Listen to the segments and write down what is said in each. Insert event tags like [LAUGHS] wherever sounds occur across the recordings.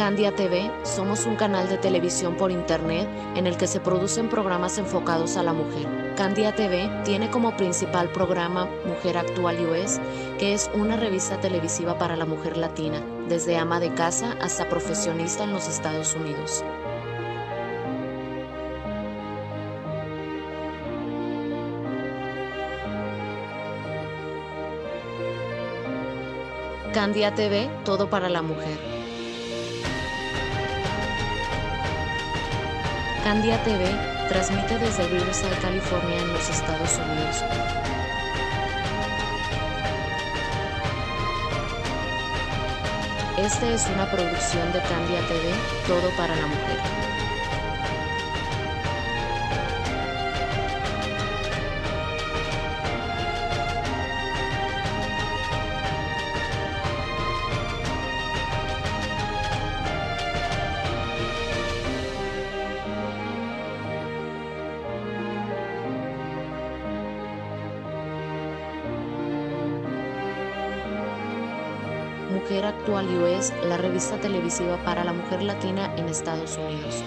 Candia TV somos un canal de televisión por internet en el que se producen programas enfocados a la mujer. Candia TV tiene como principal programa Mujer Actual US, que es una revista televisiva para la mujer latina, desde ama de casa hasta profesionista en los Estados Unidos. Candia TV, todo para la mujer. Candia TV transmite desde Riverside, California, en los Estados Unidos. Esta es una producción de Candia TV, todo para la mujer. La revista televisiva para la mujer latina en Estados Unidos.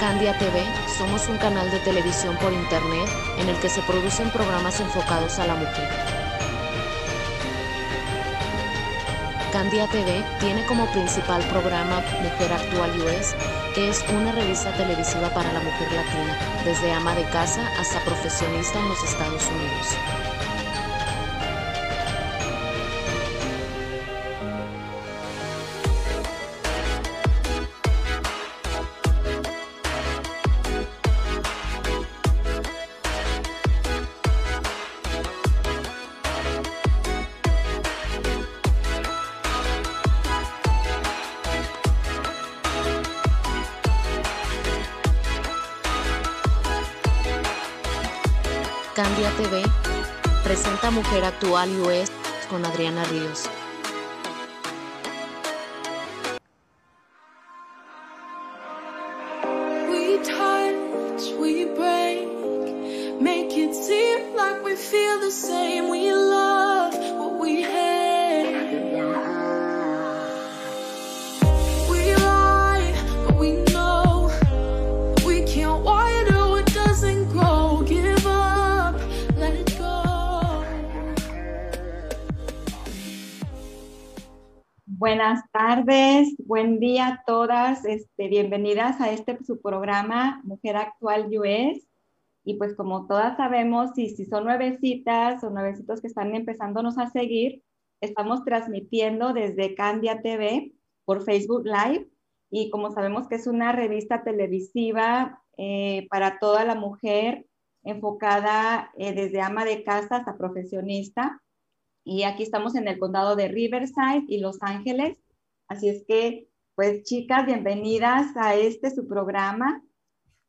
Candia TV, somos un canal de televisión por internet en el que se producen programas enfocados a la mujer. Candia TV tiene como principal programa Mujer Actual US, que es una revista televisiva para la mujer latina, desde ama de casa hasta profesionista en los Estados Unidos. TV presenta Mujer Actual US con Adriana Ríos. Buen día a todas, este, bienvenidas a este su programa Mujer Actual US. Y pues como todas sabemos, y si son nuevecitas o nuevecitos que están empezándonos a seguir, estamos transmitiendo desde Candia TV por Facebook Live. Y como sabemos que es una revista televisiva eh, para toda la mujer, enfocada eh, desde ama de casa hasta profesionista y aquí estamos en el condado de Riverside y Los Ángeles. Así es que, pues chicas, bienvenidas a este su programa.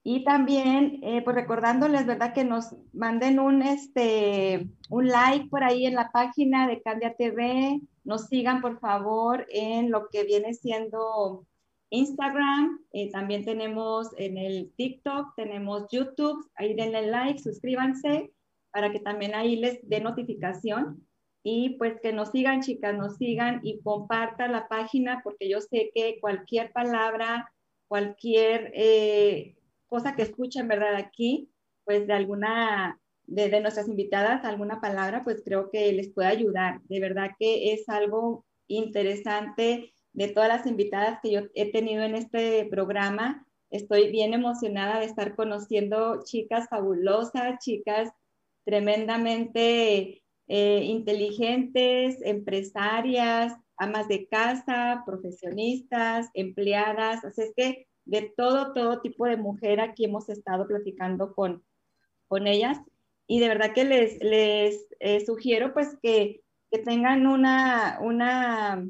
Y también, eh, pues recordándoles, ¿verdad? Que nos manden un, este, un like por ahí en la página de Candia TV. Nos sigan, por favor, en lo que viene siendo Instagram. Eh, también tenemos en el TikTok, tenemos YouTube. Ahí denle like, suscríbanse para que también ahí les dé notificación. Y pues que nos sigan, chicas, nos sigan y compartan la página porque yo sé que cualquier palabra, cualquier eh, cosa que escuchen, ¿verdad? Aquí, pues de alguna, de, de nuestras invitadas, alguna palabra, pues creo que les puede ayudar. De verdad que es algo interesante de todas las invitadas que yo he tenido en este programa. Estoy bien emocionada de estar conociendo chicas fabulosas, chicas tremendamente eh, inteligentes, empresarias, amas de casa, profesionistas, empleadas. Así es que de todo, todo tipo de mujer aquí hemos estado platicando con, con ellas. Y de verdad que les, les eh, sugiero pues que, que tengan una, una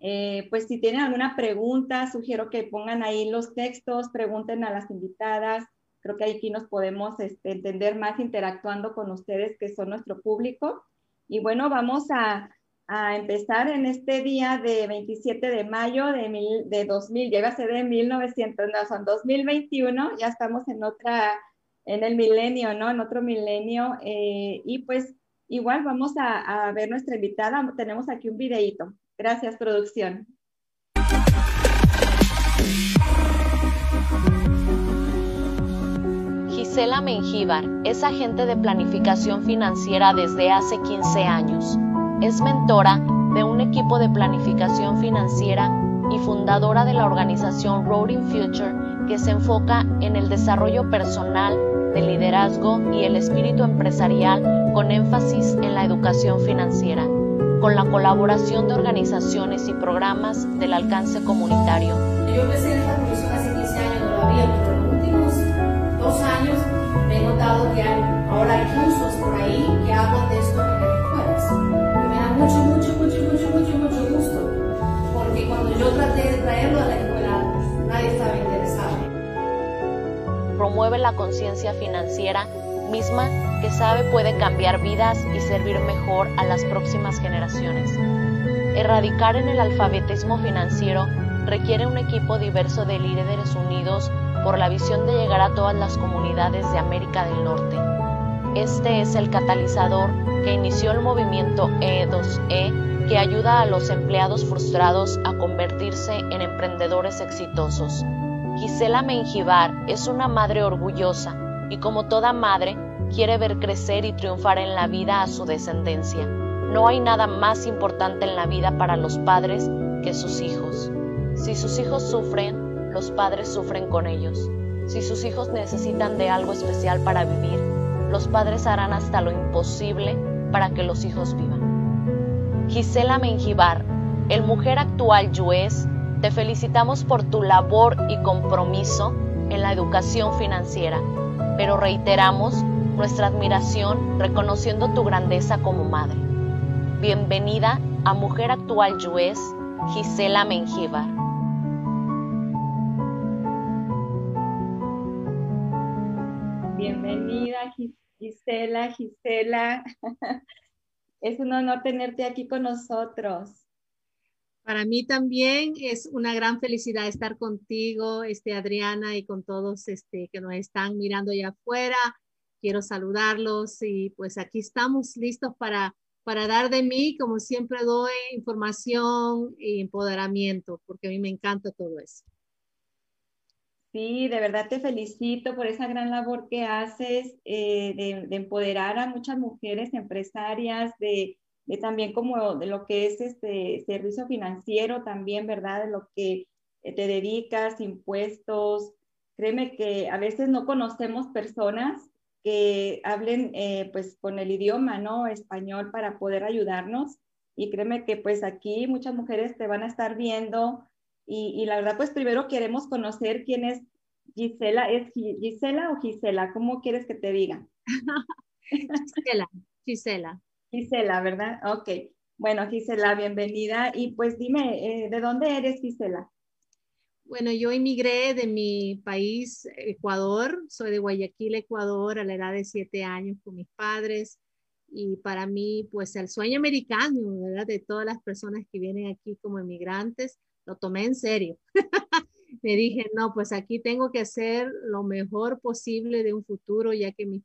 eh, pues si tienen alguna pregunta, sugiero que pongan ahí los textos, pregunten a las invitadas. Creo que aquí nos podemos este, entender más interactuando con ustedes, que son nuestro público. Y bueno, vamos a, a empezar en este día de 27 de mayo de, mil, de 2000, llega a ser de 1900, no, son 2021, ya estamos en otra, en el milenio, ¿no? En otro milenio. eh, y pues igual vamos a, a ver nuestra invitada. Tenemos aquí un videíto. Gracias, producción. Gisela Mengíbar es agente de planificación financiera desde hace 15 años. Es mentora de un equipo de planificación financiera y fundadora de la organización Roading Future que se enfoca en el desarrollo personal, de liderazgo y el espíritu empresarial con énfasis en la educación financiera, con la colaboración de organizaciones y programas del alcance comunitario. Yo empecé esta hace 15 años, no había, años me he notado que hay, ahora hay cursos por ahí que hablan de esto en las escuelas. Y me da mucho, mucho, mucho, mucho, mucho, mucho gusto, porque cuando yo traté de traerlo a la escuela, nadie estaba interesado. Promueve la conciencia financiera misma que sabe puede cambiar vidas y servir mejor a las próximas generaciones. Erradicar en el alfabetismo financiero requiere un equipo diverso de líderes unidos por la visión de llegar a todas las comunidades de América del Norte. Este es el catalizador que inició el movimiento E2E que ayuda a los empleados frustrados a convertirse en emprendedores exitosos. Gisela Menjivar es una madre orgullosa y como toda madre quiere ver crecer y triunfar en la vida a su descendencia. No hay nada más importante en la vida para los padres que sus hijos. Si sus hijos sufren, los padres sufren con ellos. Si sus hijos necesitan de algo especial para vivir, los padres harán hasta lo imposible para que los hijos vivan. Gisela Menjivar, el mujer actual Yuez, te felicitamos por tu labor y compromiso en la educación financiera, pero reiteramos nuestra admiración reconociendo tu grandeza como madre. Bienvenida a Mujer Actual Yuez, Gisela Menjivar. Gis- Gisela, Gisela. [LAUGHS] Es un honor tenerte aquí con nosotros. Para mí también es una gran felicidad estar contigo, este, Adriana, y con todos este, que nos están mirando allá afuera. Quiero saludarlos y pues aquí estamos listos para, para dar de mí, como siempre doy, información y empoderamiento, porque a mí me encanta todo eso. Sí, de verdad te felicito por esa gran labor que haces eh, de, de empoderar a muchas mujeres empresarias, de, de también como de lo que es este servicio financiero también, ¿verdad? De lo que eh, te dedicas, impuestos. Créeme que a veces no conocemos personas que hablen eh, pues con el idioma, ¿no? Español para poder ayudarnos. Y créeme que pues aquí muchas mujeres te van a estar viendo y, y la verdad pues primero queremos conocer quién es Gisela. ¿Es Gi- Gisela o Gisela? ¿Cómo quieres que te diga? Gisela, Gisela. Gisela, ¿verdad? Ok. Bueno, Gisela, bienvenida. Y pues dime, eh, ¿de dónde eres, Gisela? Bueno, yo emigré de mi país, Ecuador. Soy de Guayaquil, Ecuador, a la edad de siete años con mis padres. Y para mí, pues el sueño americano, ¿verdad? De todas las personas que vienen aquí como emigrantes, lo tomé en serio. [LAUGHS] Me dije, no, pues aquí tengo que hacer lo mejor posible de un futuro, ya que mi-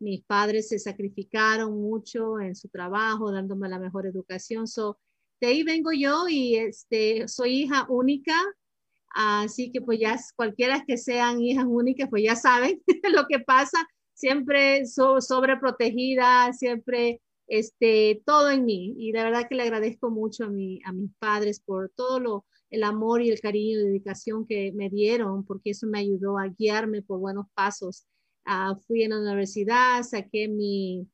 mis padres se sacrificaron mucho en su trabajo, dándome la mejor educación. So, de ahí vengo yo y este, soy hija única, Así que pues ya cualquiera que sean hijas únicas, pues ya saben [LAUGHS] lo que pasa, siempre so, sobreprotegida, siempre este, todo en mí. Y de verdad que le agradezco mucho a, mi, a mis padres por todo lo, el amor y el cariño y dedicación que me dieron, porque eso me ayudó a guiarme por buenos pasos. Uh, fui a la universidad, saqué mi,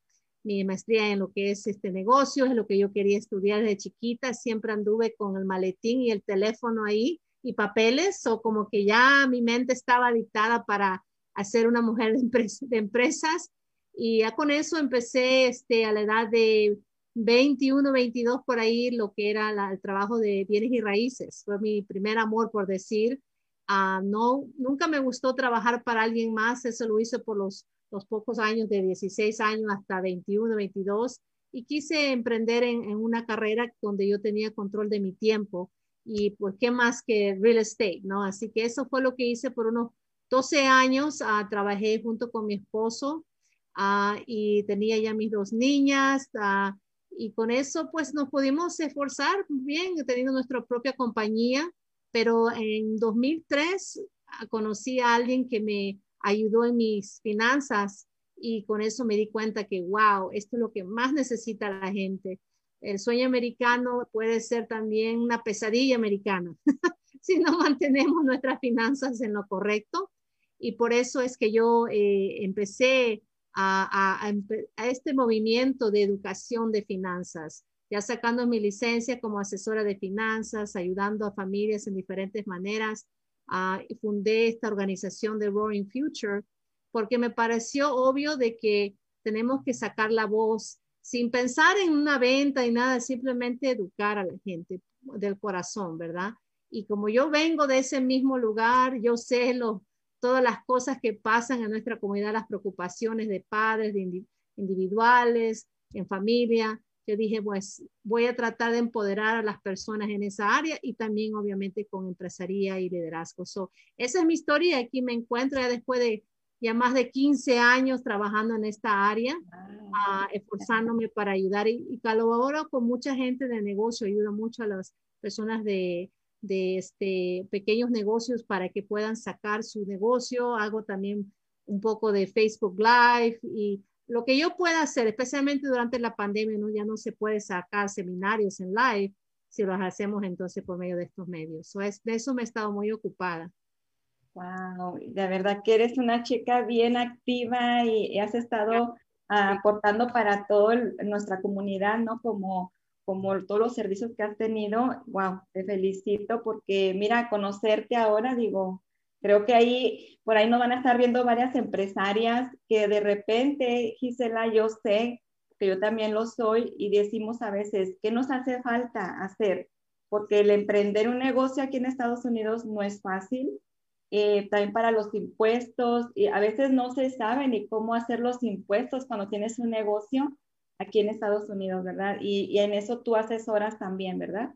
mi maestría en lo que es este negocio, es lo que yo quería estudiar desde chiquita, siempre anduve con el maletín y el teléfono ahí y papeles, o como que ya mi mente estaba dictada para hacer una mujer de, [LAUGHS] de empresas. Y ya con eso empecé este, a la edad de 21, 22 por ahí, lo que era el trabajo de bienes y raíces. Fue mi primer amor, por decir. Uh, no, nunca me gustó trabajar para alguien más, eso lo hice por los, los pocos años, de 16 años hasta 21, 22, y quise emprender en, una carrera donde yo tenía control de mi tiempo y pues qué más que real estate, ¿no? Así que eso fue lo que hice por unos 12 años ah, trabajé junto con mi esposo ah, y tenía ya mis dos niñas ah, y con eso pues nos pudimos esforzar bien teniendo nuestra propia compañía, pero en 2003 conocí a alguien que me ayudó en mis finanzas y con eso me di cuenta que, wow, esto es lo que más necesita la gente. El sueño americano puede ser también una pesadilla americana [LAUGHS] si no mantenemos nuestras finanzas en lo correcto. Y por eso es que yo eh, empecé a, este movimiento de educación de finanzas, ya sacando mi licencia como asesora de finanzas, ayudando a familias en diferentes maneras. Fundé esta organización de Roaring Future porque me pareció obvio de que tenemos que sacar la voz sin pensar en una venta y nada, simplemente educar a la gente del corazón, ¿verdad? Y como yo vengo de ese mismo lugar, yo sé lo, todas las cosas que pasan en nuestra comunidad, las preocupaciones de padres, de individuales, en familia. Yo dije, pues voy a tratar de empoderar a las personas en esa área y también obviamente con empresaría y liderazgo. So, esa es mi historia aquí me encuentro ya después de ya más de 15 años trabajando en esta área, uh, esforzándome para ayudar y, y colaboro con mucha gente de negocio, ayudo mucho a las personas de, de este, pequeños negocios para que puedan sacar su negocio, hago también un poco de Facebook Live y lo que yo pueda hacer, especialmente durante la pandemia, ¿no? ya no se puede sacar seminarios en live si los hacemos entonces por medio de estos medios. So es, de eso me he estado muy ocupada. Wow, de verdad que eres una chica bien activa y, has estado aportando para toda nuestra comunidad, ¿no? Como, como todos los servicios que has tenido. Wow, te felicito porque mira, conocerte ahora, digo, creo que ahí, por ahí nos van a estar viendo varias empresarias que de repente, Gisela, yo sé que yo también lo soy y decimos a veces, ¿qué nos hace falta hacer? Porque el emprender un negocio aquí en Estados Unidos no es fácil eh, también para los impuestos, y a veces no se sabe ni cómo hacer los impuestos cuando tienes un negocio aquí en Estados Unidos, ¿verdad? Y, y en eso tú asesoras también, ¿verdad?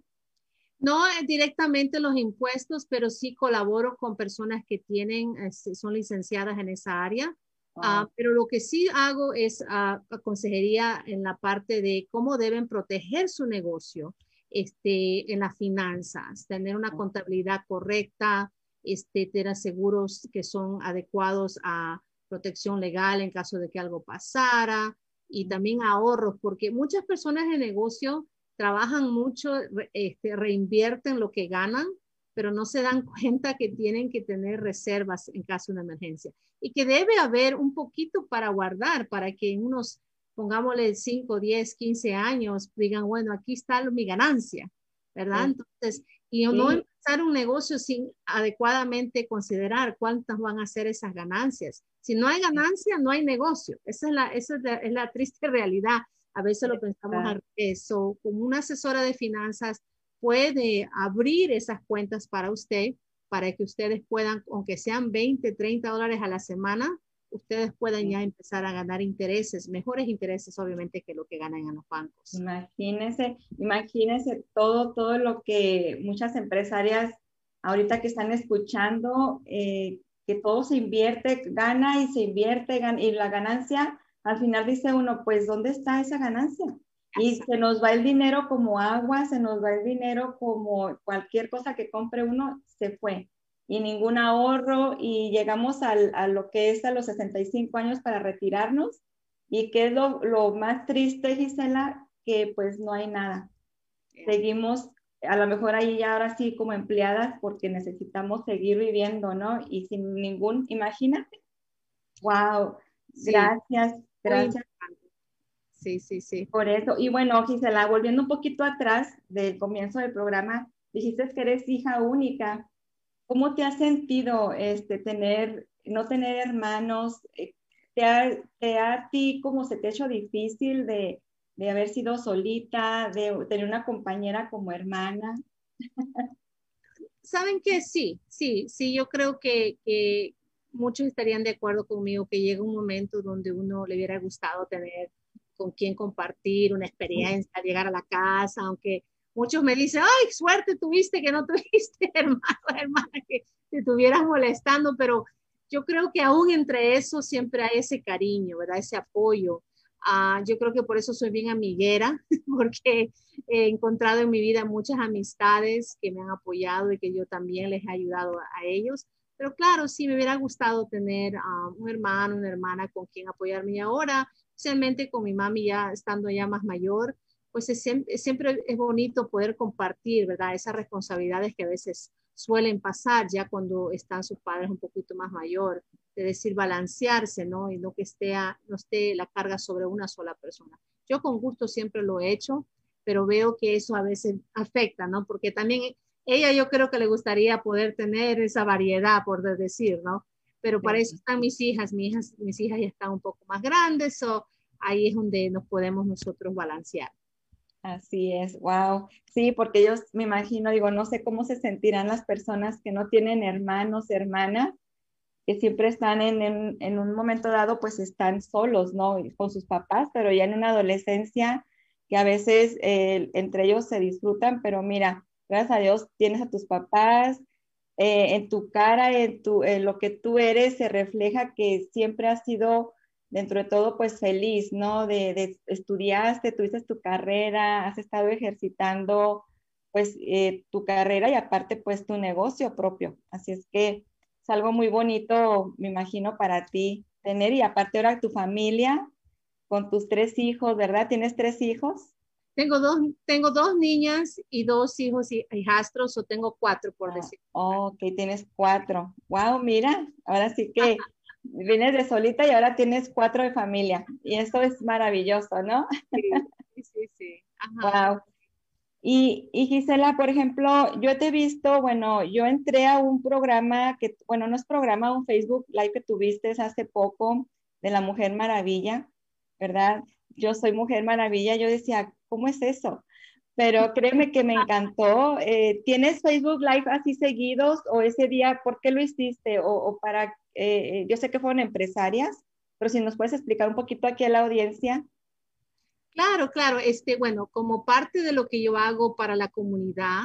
No eh, directamente los impuestos, pero sí colaboro con personas que tienen, este, son licenciadas en esa área. Uh, pero lo que sí hago es uh, consejería en la parte de cómo deben proteger su negocio este, en las finanzas, tener una contabilidad correcta, este, tener seguros que son adecuados a protección legal en caso de que algo pasara y también ahorros, porque muchas personas de negocio trabajan mucho, este, reinvierten lo que ganan, pero no se dan [LAUGHS] cuenta que tienen que tener reservas en caso de una emergencia y que debe haber un poquito para guardar para que en unos, pongámosle 5, 10, 15 años, digan, bueno, aquí está mi ganancia, ¿verdad? Entonces, y no empezar un negocio sin adecuadamente considerar cuántas van a ser esas ganancias. Si no hay ganancia, no hay negocio. Esa es la, esa es la, triste realidad. A veces lo pensamos al eso. Como una asesora de finanzas puede abrir esas cuentas para usted, para que ustedes puedan, aunque sean 20, 30 dólares a la semana, ustedes puedan ya empezar a ganar intereses, mejores intereses obviamente que lo que ganan en los bancos. Imagínense, imagínense todo, todo lo que muchas empresarias ahorita que están escuchando, eh, que todo se invierte, gana y se invierte, y la ganancia, al final dice uno, pues, ¿dónde está esa ganancia? Y se nos va el dinero como agua, se nos va el dinero como cualquier cosa que compre uno, se fue y ningún ahorro y llegamos al, a lo que es a los 65 años para retirarnos y que es lo, lo, más triste, Gisela, que pues no hay nada. Seguimos a lo mejor ahí ya ahora sí como empleadas porque necesitamos seguir viviendo, ¿no? Y sin ningún, imagínate. Wow, gracias, gracias. Sí, sí, sí. Por eso. Y bueno, Gisela, volviendo un poquito atrás del comienzo del programa, dijiste que eres hija única. ¿Cómo te has sentido este, tener, no tener hermanos? Eh, ¿Te ha, te a ti como se te ha hecho difícil de, de haber sido solita, de tener una compañera como hermana? Saben que sí, sí, sí, yo creo que, que, muchos estarían de acuerdo conmigo que llega un momento donde uno le hubiera gustado tener con quien compartir una experiencia, llegar a la casa, aunque muchos me dicen, ay, suerte tuviste que no [LAUGHS] tuviste hermano, hermana, que te estuvieras molestando, pero yo creo que aún entre eso siempre hay ese cariño, ¿verdad? Ese apoyo. Ah, yo creo que por eso soy bien amiguera, [LAUGHS] porque he encontrado en mi vida muchas amistades que me han apoyado y que yo también les he ayudado a, ellos. Pero claro, sí me hubiera gustado tener ah, un hermano, una hermana con quien apoyarme ahora, especialmente con mi mami ya estando ya más mayor, pues siempre es bonito poder compartir, ¿verdad? Esas responsabilidades que a veces suelen pasar ya cuando están sus padres un poquito más mayor, de decir balancearse, ¿no? Y no que esté, no esté la carga sobre una sola persona. Yo con gusto siempre lo he hecho, pero veo que eso a veces afecta, ¿no? Porque también ella yo creo que le gustaría poder tener esa variedad, por decir, ¿no? Pero para eso están mis hijas, mis hijas, mis hijas ya están un poco más grandes, o ahí es donde nos podemos nosotros balancear. Así es, wow. Sí, porque yo me imagino, digo, no sé cómo se sentirán las personas que no tienen hermanos, hermanas, que siempre están en, en, un momento dado, pues están solos, ¿no? Con sus papás, pero ya en una adolescencia que a veces eh, entre ellos se disfrutan, pero mira, gracias a Dios tienes a tus papás, eh, en tu cara, en, tu, en lo que tú eres, se refleja que siempre has sido dentro de todo, pues feliz, ¿no? De, estudiaste, tuviste tu carrera, has estado ejercitando, pues, eh, tu carrera y aparte, pues, tu negocio propio. Así es que es algo muy bonito, me imagino, para ti tener y aparte ahora tu familia con tus tres hijos, ¿verdad? ¿Tienes tres hijos? Tengo dos, tengo dos niñas y dos hijos y hijastros, o tengo cuatro, por ah, decir. ok, tienes cuatro. Wow, mira, ahora sí que vienes de solita y ahora tienes cuatro de familia. Y eso es maravilloso, ¿no? Sí, [LAUGHS] sí, sí. Wow. Y, y, Gisela, por ejemplo, yo te he visto, bueno, yo entré a un programa que, bueno, no es programa, un Facebook Live que tuviste hace poco de la Mujer Maravilla, ¿verdad? Yo soy Mujer Maravilla, yo decía, ¿cómo es eso? Pero créeme que me encantó. Eh, ¿Tienes Facebook Live así seguidos o ese día, por qué lo hiciste? O, para eh, yo sé que fueron empresarias, pero si nos puedes explicar un poquito aquí a la audiencia. Claro, claro. Este, bueno, como parte de lo que yo hago para la comunidad,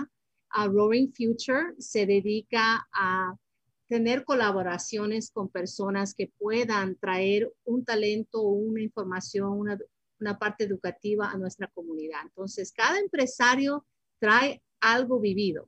a Roaring Future se dedica a tener colaboraciones con personas que puedan traer un talento una información, una, una parte educativa a nuestra comunidad. Entonces, cada empresario trae algo vivido,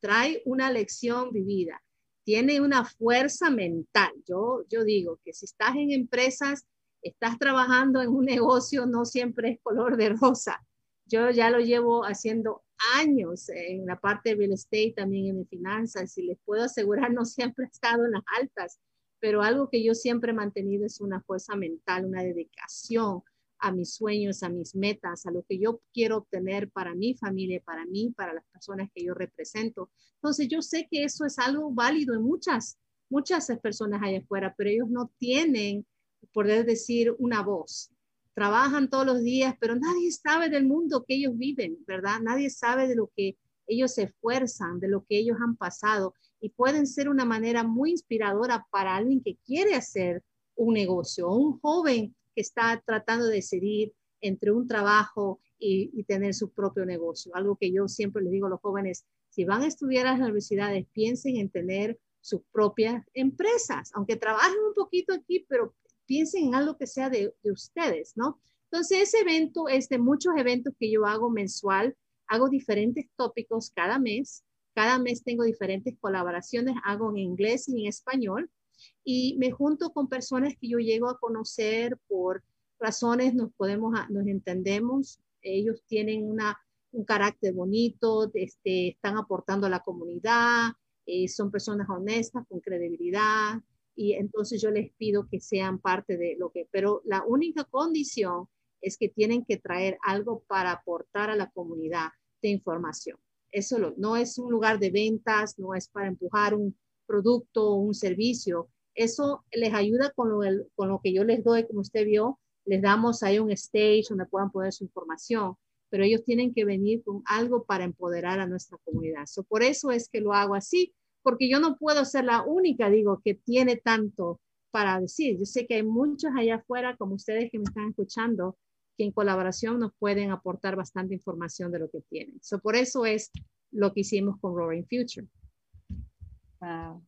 trae una lección vivida tiene una fuerza mental. Yo, yo digo que si estás en empresas, estás trabajando en un negocio, no siempre es color de rosa. Yo ya lo llevo haciendo años en la parte de real estate, también en finanzas, y les puedo asegurar, no siempre he estado en las altas, pero algo que yo siempre he mantenido es una fuerza mental, una dedicación, a mis sueños, a mis metas, a lo que yo quiero obtener para mi familia, para mí, para las personas que yo represento. Entonces yo sé que eso es algo válido en muchas, muchas personas allá afuera, pero ellos no tienen, poder decir, una voz. Trabajan todos los días, pero nadie sabe del mundo que ellos viven, ¿verdad? Nadie sabe de lo que ellos se esfuerzan, de lo que ellos han pasado y pueden ser una manera muy inspiradora para alguien que quiere hacer un negocio, un joven que está tratando de decidir entre un trabajo y, tener su propio negocio. Algo que yo siempre les digo a los jóvenes, si van a estudiar a las universidades, piensen en tener sus propias empresas, aunque trabajen un poquito aquí, pero piensen en algo que sea de, de ustedes, ¿no? Entonces, ese evento es de muchos eventos que yo hago mensual, hago diferentes tópicos cada mes, cada mes tengo diferentes colaboraciones, hago en inglés y en español, y me junto con personas que yo llego a conocer por razones, nos podemos, nos entendemos, ellos tienen una, un carácter bonito, este, están aportando a la comunidad, eh, son personas honestas, con credibilidad, y entonces yo les pido que sean parte de lo que, pero la única condición es que tienen que traer algo para aportar a la comunidad de información. Eso no es un lugar de ventas, no es para empujar un, producto o un servicio. Eso les ayuda con lo, con lo que yo les doy, como usted vio, les damos ahí un stage donde puedan poner su información, pero ellos tienen que venir con algo para empoderar a nuestra comunidad. por eso es que lo hago así, porque yo no puedo ser la única, digo, que tiene tanto para decir. Yo sé que hay muchos allá afuera, como ustedes que me están escuchando, que en colaboración nos pueden aportar bastante información de lo que tienen. So, por eso es lo que hicimos con Roaring Future. Wow.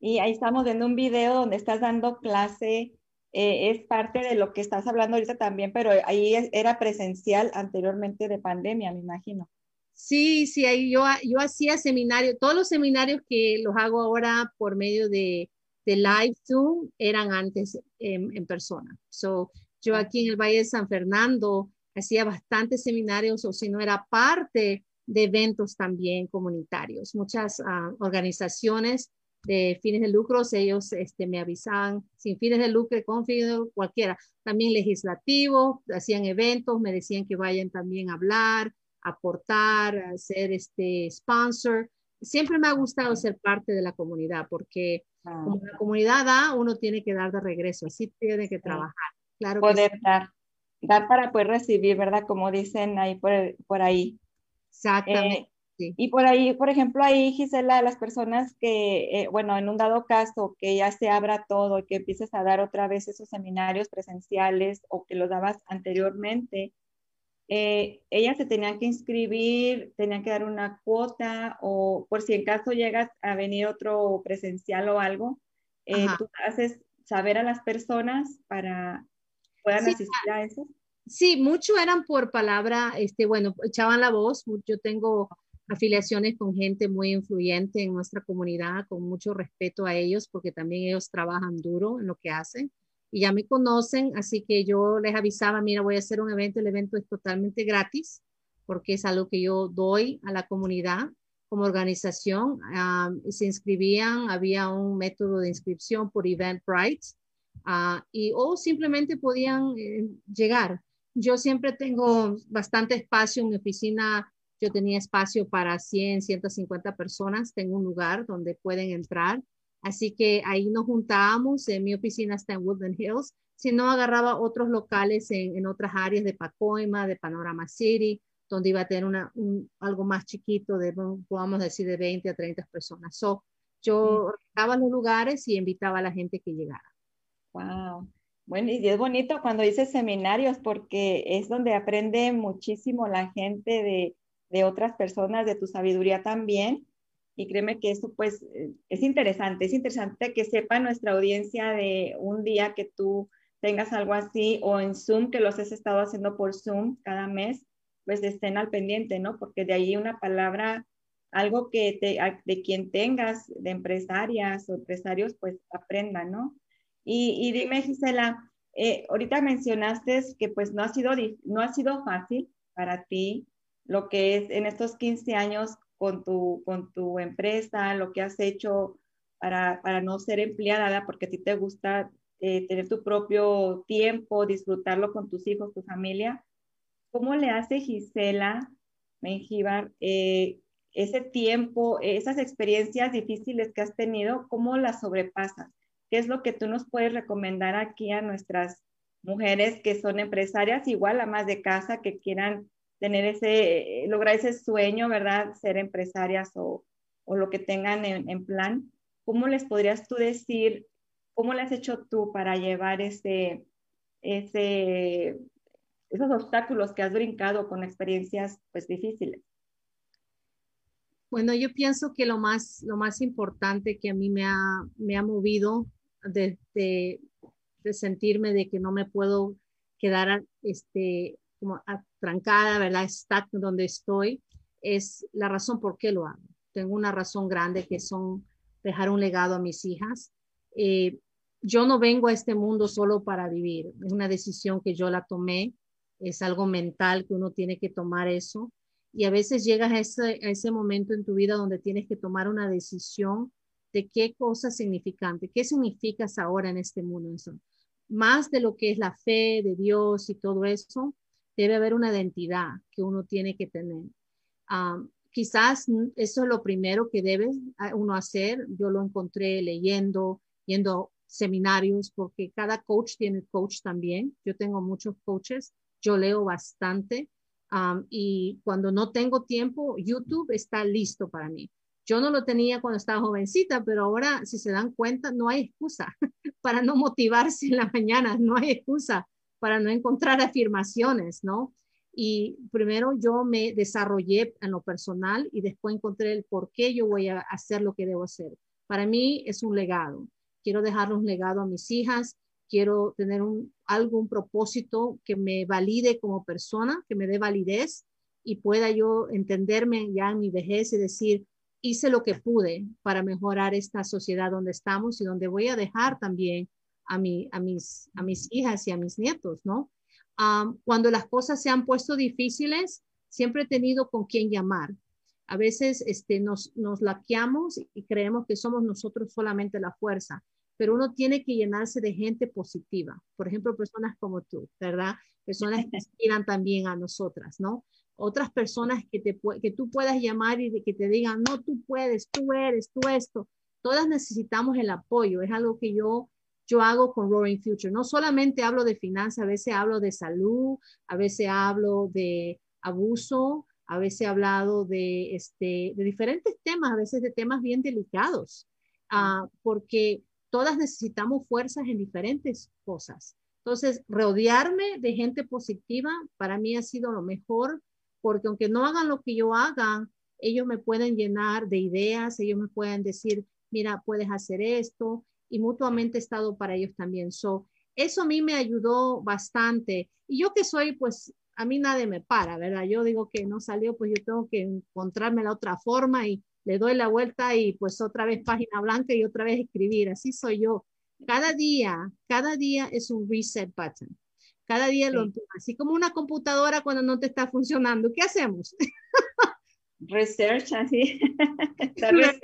y ahí estamos viendo un video donde estás dando clase. eh, es parte de lo que estás hablando ahorita también, pero ahí es- era presencial anteriormente de pandemia, me imagino. Sí, sí, ahí yo, yo hacía seminarios, todos los seminarios que los hago ahora por medio de, de live Zoom eran antes en, en persona. So, yo aquí en el Valle de San Fernando hacía bastantes seminarios o si no era parte de eventos también comunitarios. Muchas ah, organizaciones de fines de lucro, ellos este, me avisaban sin fines de lucro, con fines de lucro, cualquiera. También legislativos, hacían eventos, me decían que vayan también a hablar, aportar, a ser este sponsor. Siempre me ha gustado ser parte de la comunidad porque Ah, como la comunidad da, uno tiene que dar de regreso, así tiene que trabajar. Claro que poder sí, dar, dar para poder recibir, ¿verdad? Como dicen ahí por, por ahí. Exactamente. Eh, sí. Y por ahí, por ejemplo, ahí, Gisela, las personas que, eh, bueno, en un dado caso, que ya se abra todo y que empieces a dar otra vez esos seminarios presenciales o que los dabas anteriormente, eh, ellas se tenían que inscribir, tenían que dar una cuota o por si en caso llegas a venir otro presencial o algo, eh, tú haces saber a las personas para puedan Sí, asistir a eso. Sí, mucho eran por palabra, este, bueno, echaban la voz. Yo tengo afiliaciones con gente muy influyente en nuestra comunidad, con mucho respeto a ellos, porque también ellos trabajan duro en lo que hacen y ya me conocen, así que yo les avisaba, mira, voy a hacer un evento, el evento es totalmente gratis, porque es algo que yo doy a la comunidad como organización. Ah, se inscribían, había un método de inscripción por Eventbrite ah, y o simplemente podían eh, llegar. Yo siempre tengo bastante espacio en mi oficina. Yo tenía espacio para 100, 150 personas. Tengo un lugar donde pueden entrar. Así que ahí nos juntábamos. En mi oficina está en Woodland Hills. Si no, agarraba otros locales en, en otras áreas de Pacoima, de Panorama City, donde iba a tener una, un, algo más chiquito, de, podamos decir, de 20 a 30 personas. So, yo daba los lugares y invitaba a la gente que llegara. Wow. Bueno, y es bonito cuando dices seminarios porque es donde aprende muchísimo la gente de, de otras personas, de tu sabiduría también. Y créeme que eso pues eh, es interesante, es interesante que sepa nuestra audiencia de un día que tú tengas algo así o en Zoom, que los has estado haciendo por Zoom cada mes, pues estén al pendiente, ¿no? Porque de ahí una palabra, algo que te, de quien tengas, de empresarias o empresarios, pues aprendan, ¿no? Y, y dime, Gisela, eh, ahorita mencionaste que pues no ha, sido, no ha sido fácil para ti lo que es en estos 15 años con tu, con tu empresa, lo que has hecho para, para no ser empleada, porque a ti te gusta eh, tener tu propio tiempo, disfrutarlo con tus hijos, tu familia. ¿Cómo le hace Gisela Mengíbar eh, ese tiempo, esas experiencias difíciles que has tenido, cómo las sobrepasas? ¿Qué es lo que tú nos puedes recomendar aquí a nuestras mujeres que son empresarias, igual a más de casa, que quieran tener ese, lograr ese sueño, ¿verdad? Ser empresarias o, o lo que tengan en, en, plan. ¿Cómo les podrías tú decir, cómo le has hecho tú para llevar ese, ese, esos obstáculos que has brincado con experiencias pues difíciles? Bueno, yo pienso que lo más, lo más importante que a mí me ha, me ha movido desde de, de sentirme de que no me puedo quedar este, como atrancada, ¿verdad? Está donde estoy, es la razón por qué lo hago. Tengo una razón grande que son dejar un legado a mis hijas. Eh, yo no vengo a este mundo solo para vivir, es una decisión que yo la tomé, es algo mental que uno tiene que tomar eso. Y a veces llegas a ese, a ese momento en tu vida donde tienes que tomar una decisión de qué cosa significante, qué significas ahora en este mundo. Eso. Más de lo que es la fe de Dios y todo eso, debe haber una identidad que uno tiene que tener. Um, quizás eso es lo primero que debe uno hacer. Yo lo encontré leyendo, yendo seminarios, porque cada coach tiene coach también. Yo tengo muchos coaches, yo leo bastante. Um, y cuando no tengo tiempo, YouTube está listo para mí. Yo no lo tenía cuando estaba jovencita, pero ahora, si se dan cuenta, no hay excusa [LAUGHS] para no motivarse en la mañana, no hay excusa para no encontrar afirmaciones, ¿no? Y primero yo me desarrollé en lo personal y después encontré el por qué yo voy a hacer lo que debo hacer. Para mí es un legado. Quiero dejarle un legado a mis hijas, quiero tener un, algún propósito que me valide como persona, que me dé validez y pueda yo entenderme ya en mi vejez y decir, hice lo que pude para mejorar esta sociedad donde estamos y donde voy a dejar también a, mi, a, mis, a mis hijas y a mis nietos, ¿no? cuando las cosas se han puesto difíciles, siempre he tenido con quién llamar. A veces este, nos, nos laqueamos y creemos que somos nosotros solamente la fuerza, pero uno tiene que llenarse de gente positiva. Por ejemplo, personas como tú, ¿verdad? Personas que [LAUGHS] inspiran también a nosotras, ¿no? Otras personas que, te, que tú puedas llamar y que te digan, no, tú puedes, tú eres, tú esto. Todas necesitamos el apoyo. Es algo que yo yo hago con Roaring Future. No solamente hablo de finanzas, a veces hablo de salud, a veces hablo de abuso, a veces he hablado de, este, de diferentes temas, a veces de temas bien delicados, uh, porque todas necesitamos fuerzas en diferentes cosas. Entonces, rodearme de gente positiva para mí ha sido lo mejor, porque aunque no hagan lo que yo haga, ellos me pueden llenar de ideas, ellos me pueden decir, mira, puedes hacer esto, y mutuamente he estado para ellos también. So, eso a mí me ayudó bastante. Y yo que soy, pues, a mí nadie me para, ¿verdad? Yo digo que no salió, pues yo tengo que encontrarme la otra forma y le doy la vuelta y pues otra vez página blanca y otra vez escribir. Así soy yo. Cada día, cada día es un reset button. Cada día lo, así como una computadora cuando no te está funcionando. ¿Qué hacemos? [LAUGHS] Research, así. [LAUGHS]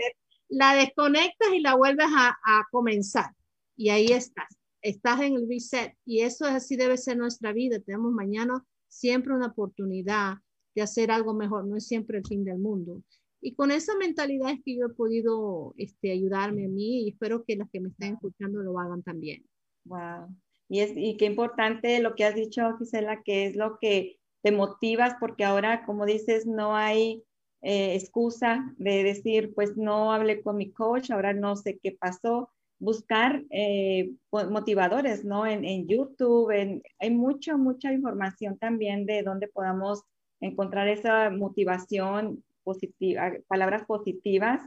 la desconectas y la vuelves a, comenzar. Y ahí estás, estás en el reset. Y eso es así debe ser nuestra vida. Tenemos mañana siempre una oportunidad de hacer algo mejor, no es siempre el fin del mundo. Y con esa mentalidad es que yo he podido este, ayudarme a mí y espero que las que me estén escuchando lo hagan también. Wow. Y, es, y qué importante lo que has dicho, Gisela, que es lo que te motivas, porque ahora, como dices, no hay eh, excusa de decir, pues no hablé con mi coach, ahora no sé qué pasó. Buscar eh, motivadores, ¿no? En, YouTube, en, hay mucha, mucha información también de dónde podamos encontrar esa motivación positiva, palabras positivas.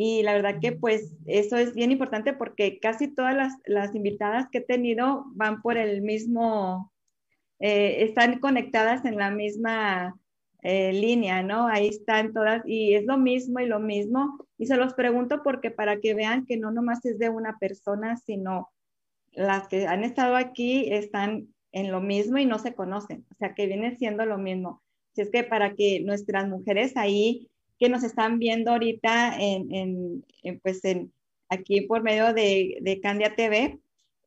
Y la verdad que pues eso es bien importante porque casi todas las, las invitadas que he tenido van por el mismo, eh, están conectadas en la misma eh, línea, ¿no? Ahí están todas y es lo mismo y lo mismo. Y se los pregunto porque para que vean que no nomás es de una persona, sino las que han estado aquí están en lo mismo y no se conocen, o sea, que viene siendo lo mismo. Si es que para que nuestras mujeres ahí que nos están viendo ahorita en, pues en, aquí por medio de, de Candia TV,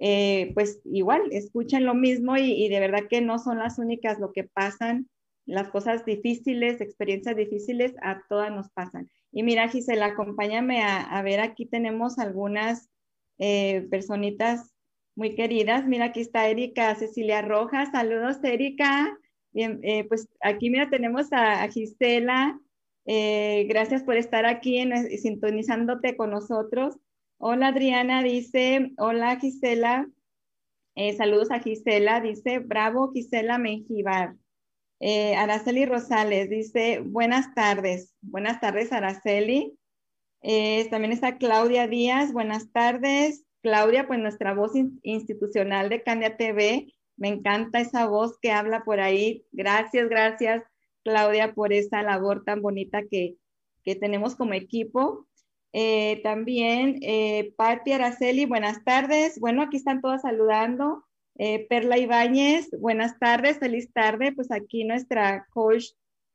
eh, pues igual escuchen lo mismo y, de verdad que no son las únicas lo que pasan las cosas difíciles, experiencias difíciles, a todas nos pasan. Y mira, Gisela, acompáñame a, ver, aquí tenemos algunas eh, personitas muy queridas. Mira, aquí está Erika Cecilia Rojas. Saludos, Erika. Bien, eh, pues aquí, mira, tenemos a, Gisela. Eh, gracias por estar aquí sintonizándote con nosotros. Hola, Adriana, dice, hola, Gisela. saludos a Gisela, dice, bravo, Gisela Menjivar. Eh, Araceli Rosales dice, buenas tardes. Buenas tardes, Araceli. Eh, también está Claudia Díaz, buenas tardes. Claudia, pues nuestra voz institucional de Candia TV. Me encanta esa voz que habla por ahí. Gracias, gracias, Claudia, por esa labor tan bonita que, tenemos como equipo. Eh, también, eh, Araceli, buenas tardes. Bueno, aquí están todos saludando. Eh, Perla Ibáñez, buenas tardes, feliz tarde. Pues aquí nuestra coach,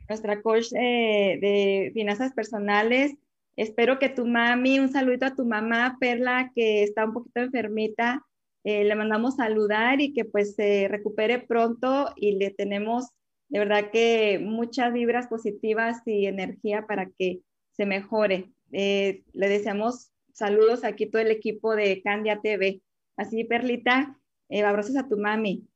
nuestra coach eh, de finanzas personales. Espero que tu mami, un saludo a tu mamá, Perla, que está un poquito enfermita. Le mandamos saludar y que pues se recupere pronto y le tenemos de verdad que muchas vibras positivas y energía para que se mejore. le deseamos saludos aquí todo el equipo de Candia TV. Así, Perlita, eh, abrazos a tu mami.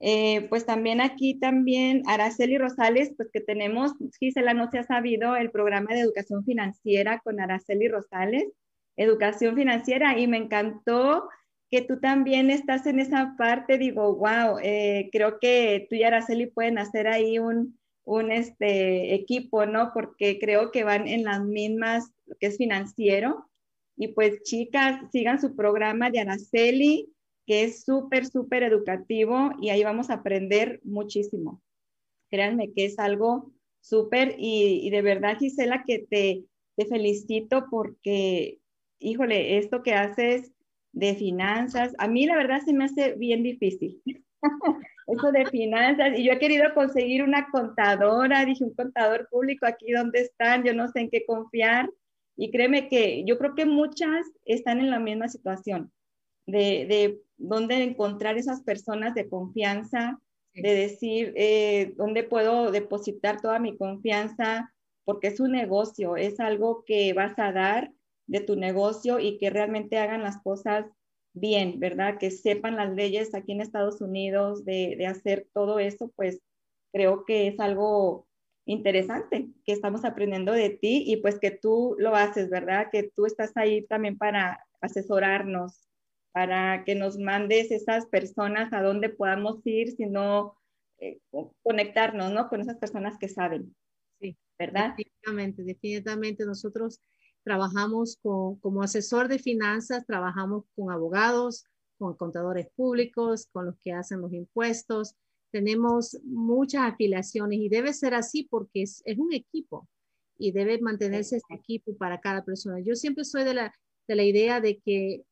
Eh, pues también aquí también Araceli Rosales, pues que tenemos, Gisela no se ha sabido, el programa de educación financiera con Araceli Rosales, educación financiera, y me encantó que tú también estás en esa parte, digo, wow, eh, creo que tú y Araceli pueden hacer ahí un, un este, equipo, ¿no? Porque creo que van en las mismas, que es financiero, Y pues chicas, sigan su programa de Araceli, que es súper, súper educativo y ahí vamos a aprender muchísimo. Créanme que es algo súper y, de verdad, Gisela, que te, te felicito porque, híjole, esto que haces de finanzas, a mí la verdad se me hace bien difícil. [LAUGHS] Eso de finanzas, y yo he querido conseguir una contadora, dije un contador público aquí donde están, yo no sé en qué confiar, y créeme que yo creo que muchas están en la misma situación, de, de dónde encontrar esas personas de confianza, de decir eh, dónde puedo depositar toda mi confianza, porque es un negocio, es algo que vas a dar de tu negocio y que realmente hagan las cosas bien, ¿verdad? Que sepan las leyes aquí en Estados Unidos de, de hacer todo eso, pues creo que es algo interesante que estamos aprendiendo de ti y pues que tú lo haces, ¿verdad? Que tú estás ahí también para asesorarnos, para que nos mandes esas personas a dónde podamos ir, sino eh, conectarnos, ¿no? Con esas personas que saben. Sí, ¿verdad? Definitivamente, definitivamente nosotros trabajamos con, como asesor de finanzas, trabajamos con abogados, con contadores públicos, con los que hacen los impuestos. Tenemos muchas afiliaciones y debe ser así porque es, es un equipo y debe mantenerse este equipo para cada persona. Yo siempre soy de la, de la idea de que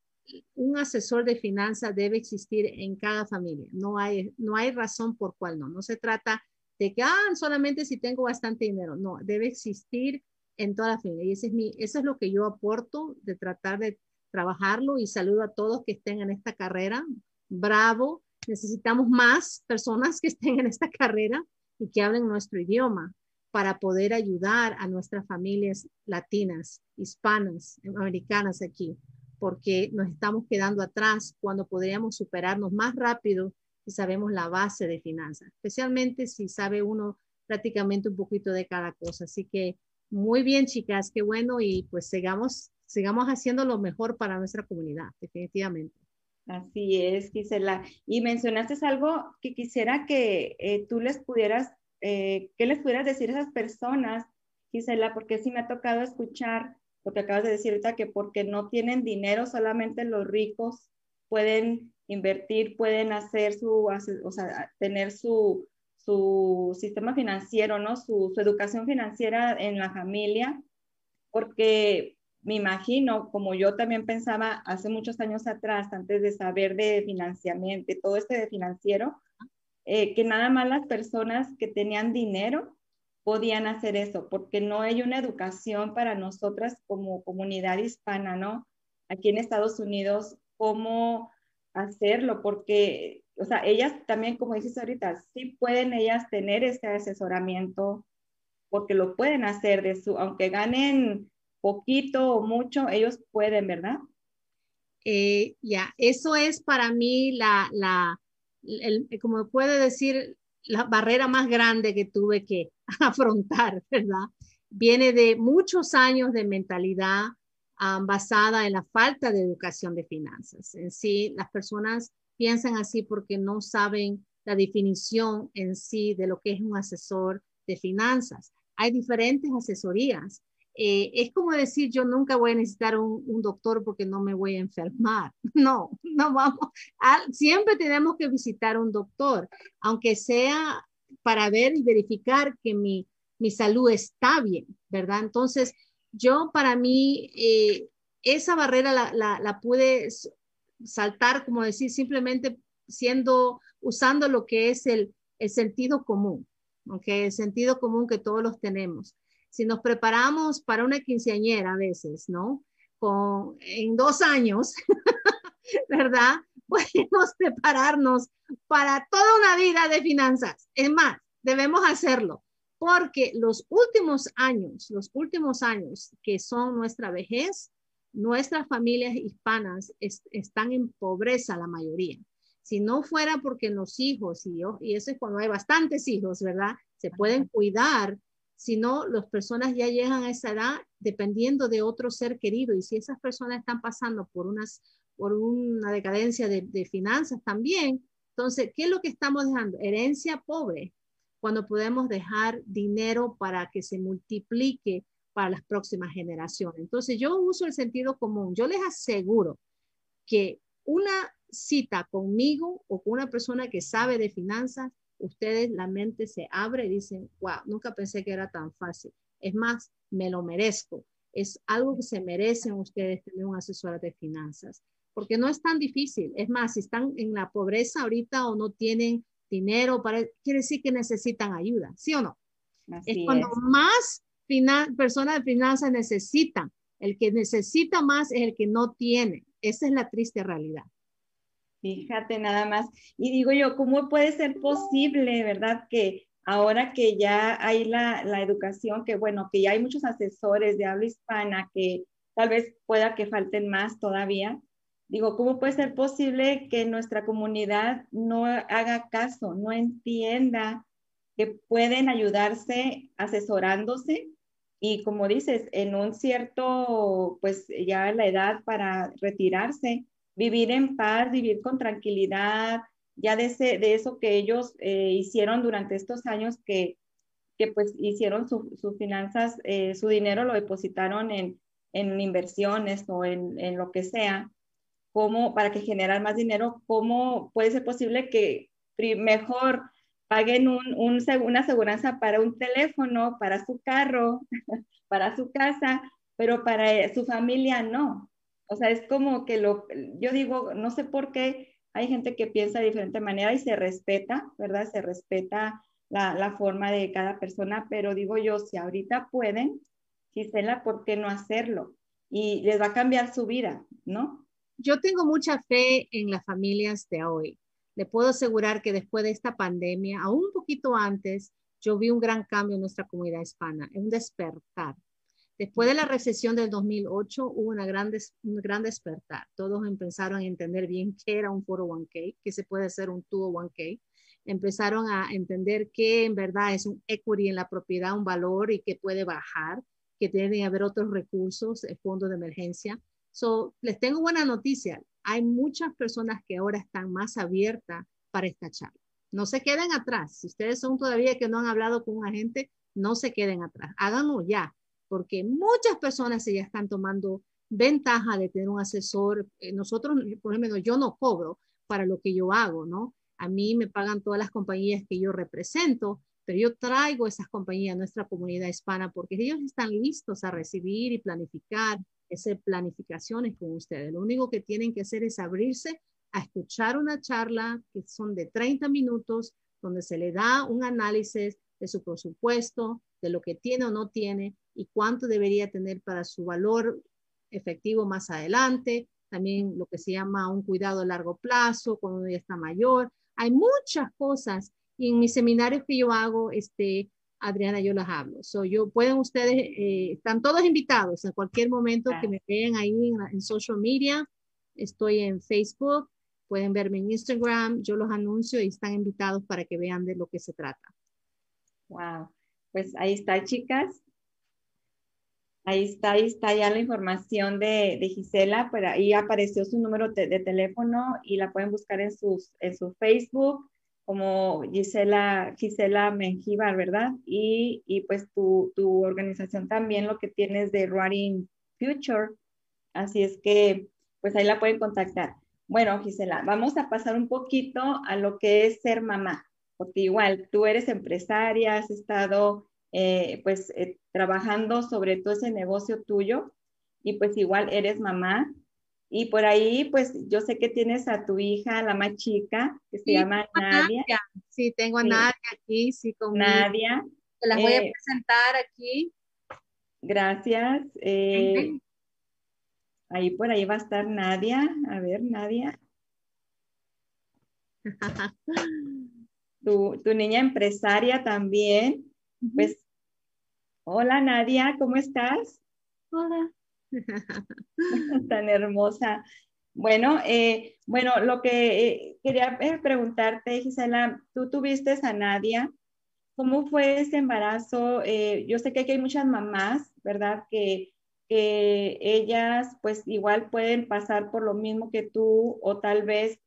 un asesor de finanzas debe existir en cada familia. No hay, no hay razón por cual no. No se trata de que, ah, solamente si tengo bastante dinero. No, debe existir en toda la familia. Y ese es mi, eso es lo que yo aporto de tratar de trabajarlo y saludo a todos que estén en esta carrera. Bravo. Necesitamos más personas que estén en esta carrera y que hablen nuestro idioma para poder ayudar a nuestras familias latinas, hispanas, americanas aquí porque nos estamos quedando atrás cuando podríamos superarnos más rápido si sabemos la base de finanzas, especialmente si sabe uno prácticamente un poquito de cada cosa. Así que muy bien, chicas, qué bueno y pues sigamos, sigamos haciendo lo mejor para nuestra comunidad, definitivamente. Así es, Gisela. Y mencionaste algo que quisiera que eh, tú les pudieras, eh, ¿qué les pudieras decir a esas personas, Gisela? Porque sí me ha tocado escuchar porque acabas de decir ahorita que porque no tienen dinero, solamente los ricos pueden invertir, pueden hacer su, o sea, tener su, su sistema financiero, ¿no? Su, educación financiera en la familia, porque me imagino, como yo también pensaba hace muchos años atrás, antes de saber de financiamiento, todo este de financiero, eh, que nada más las personas que tenían dinero podían hacer eso, porque no hay una educación para nosotras como comunidad hispana, ¿no? Aquí en Estados Unidos, cómo hacerlo, porque, o sea, ellas también, como dices ahorita, sí pueden ellas tener ese asesoramiento, porque lo pueden hacer de su, aunque ganen poquito o mucho, ellos pueden, ¿verdad? Eh, ya, eso es para mí la, la, el, como puede decir, la barrera más grande que tuve que [LAUGHS] afrontar, ¿verdad? Viene de muchos años de mentalidad um, basada en la falta de educación de finanzas. En sí, las personas piensan así porque no saben la definición en sí de lo que es un asesor de finanzas. Hay diferentes asesorías. Eh, es como decir, yo nunca voy a necesitar un, un, doctor porque no me voy a enfermar. [LAUGHS] No, no vamos. Siempre tenemos que visitar un doctor, aunque sea para ver y verificar que mi, mi salud está bien, ¿verdad? Entonces, yo para mí, eh, esa barrera la, la, pude saltar, como decir, simplemente siendo, usando lo que es el, el sentido común, ¿ok? El sentido común que todos los tenemos. Si nos preparamos para una quinceañera a veces, ¿no? Con, en dos años, [LAUGHS] ¿verdad? [LAUGHS] Podemos prepararnos para toda una vida de finanzas. Es más, debemos hacerlo porque los últimos años, los últimos años que son nuestra vejez, nuestras familias hispanas es, están en pobreza la mayoría. Si no fuera porque los hijos, y, yo, y eso es cuando hay bastantes hijos, ¿verdad? Se pueden cuidar, si no, las personas ya llegan a esa edad dependiendo de otro ser querido. Y si esas personas están pasando por, unas, por una decadencia de, de finanzas también, entonces, ¿qué es lo que estamos dejando? Herencia pobre, cuando podemos dejar dinero para que se multiplique para las próximas generaciones. Entonces yo uso el sentido común. Yo les aseguro que una cita conmigo o con una persona que sabe de finanzas, ustedes la mente se abre y dicen, wow, nunca pensé que era tan fácil. Es más, me lo merezco. Es algo que se merecen ustedes tener un asesor de finanzas, porque no es tan difícil. Es más, si están en la pobreza ahorita o no tienen dinero, para, quiere decir que necesitan ayuda, ¿sí o no? es cuando más personas de finanzas necesitan. El que necesita más es el que no tiene. Esa es la triste realidad. Fíjate nada más. Y digo yo, ¿cómo puede ser posible, verdad? Que ahora que ya hay la, la, educación, que bueno, que ya hay muchos asesores de habla hispana, que tal vez pueda que falten más todavía. Digo, ¿cómo puede ser posible que nuestra comunidad no haga caso, no entienda que pueden ayudarse asesorándose y como dices, en un cierto, pues ya la edad para retirarse, vivir en paz, vivir con tranquilidad, ya de, ese, de eso que ellos eh, hicieron durante estos años que, que pues hicieron sus finanzas, eh, su dinero lo depositaron en, en inversiones o en, en, lo que sea, como para que generar más dinero, ¿cómo puede ser posible que mejor paguen un, un, una aseguranza para un teléfono, para su carro, [LAUGHS] para su casa, pero para eh, su familia no. O sea, es como que lo, yo digo, no sé por qué hay gente que piensa de diferente manera y se respeta, ¿verdad? Se respeta la, la forma de cada persona, pero digo yo, si ahorita pueden, Gisela, ¿por qué no hacerlo? Y les va a cambiar su vida, ¿no? Yo tengo mucha fe en las familias de hoy le puedo asegurar que después de esta pandemia, aún un poquito antes, yo vi un gran cambio en nuestra comunidad hispana, un despertar. Después de la recesión del 2008 hubo una gran un gran despertar. Todos empezaron a entender bien qué era un 401k, que se puede hacer un 201k. Empezaron a entender que en verdad es un equity en la propiedad, un valor y que puede bajar, que que haber otros recursos, el fondo de emergencia. So, les tengo buena noticia hay muchas personas que ahora están más abiertas para esta charla. No se queden atrás. Si ustedes son todavía que no han hablado con un agente, no se queden atrás. Háganlo ya, porque muchas personas ya están tomando ventaja de tener un asesor. Eh, nosotros, por ejemplo, yo no cobro para lo que yo hago, ¿no? A mí me pagan todas las compañías que yo represento, pero yo traigo esas compañías a nuestra comunidad hispana porque ellos están listos a recibir y planificar hacer planificaciones con ustedes. Lo único que tienen que hacer es abrirse a escuchar una charla que son de 30 minutos, donde se le da un análisis de su presupuesto, de lo que tiene o no tiene y cuánto debería tener para su valor efectivo más adelante. También lo que se llama un cuidado a largo plazo cuando ya está mayor. Hay muchas cosas y en mis seminarios que yo hago, este, Adriana, yo las hablo. So, yo, pueden ustedes, eh, están todos invitados en cualquier momento que me vean ahí en, social media. Estoy en Facebook, pueden verme en Instagram, yo los anuncio y están invitados para que vean de lo que se trata. Wow, pues ahí está, chicas. Ahí está, ahí está ya la información de, de Gisela, pero ahí apareció su número de, de, teléfono y la pueden buscar en, sus, en su Facebook como Gisela, Gisela Mengíbar, ¿verdad? Y, y pues tu, tu, organización también lo que tienes de Running Future. Así es que, pues ahí la pueden contactar. Bueno, Gisela, vamos a pasar un poquito a lo que es ser mamá, porque igual tú eres empresaria, has estado eh, pues eh, trabajando sobre todo ese negocio tuyo y pues igual eres mamá y por ahí, pues yo sé que tienes a tu hija, la más chica, que se llama Nadia. Sí, tengo a Nadia aquí, sí, con Nadia. Te la voy a eh, presentar aquí. Gracias. Eh, ahí por ahí va a estar Nadia. A ver, Nadia. [LAUGHS] tu, tu niña empresaria también. Pues, hola Nadia, ¿cómo estás? Hola. [LAUGHS] Tan hermosa. Bueno, eh, bueno, lo que eh, quería eh, preguntarte, Gisela, tú tuviste a Nadia. ¿Cómo fue ese embarazo? yo sé que aquí hay muchas mamás, ¿verdad? Que, ellas pues igual pueden pasar por lo mismo que tú o tal vez,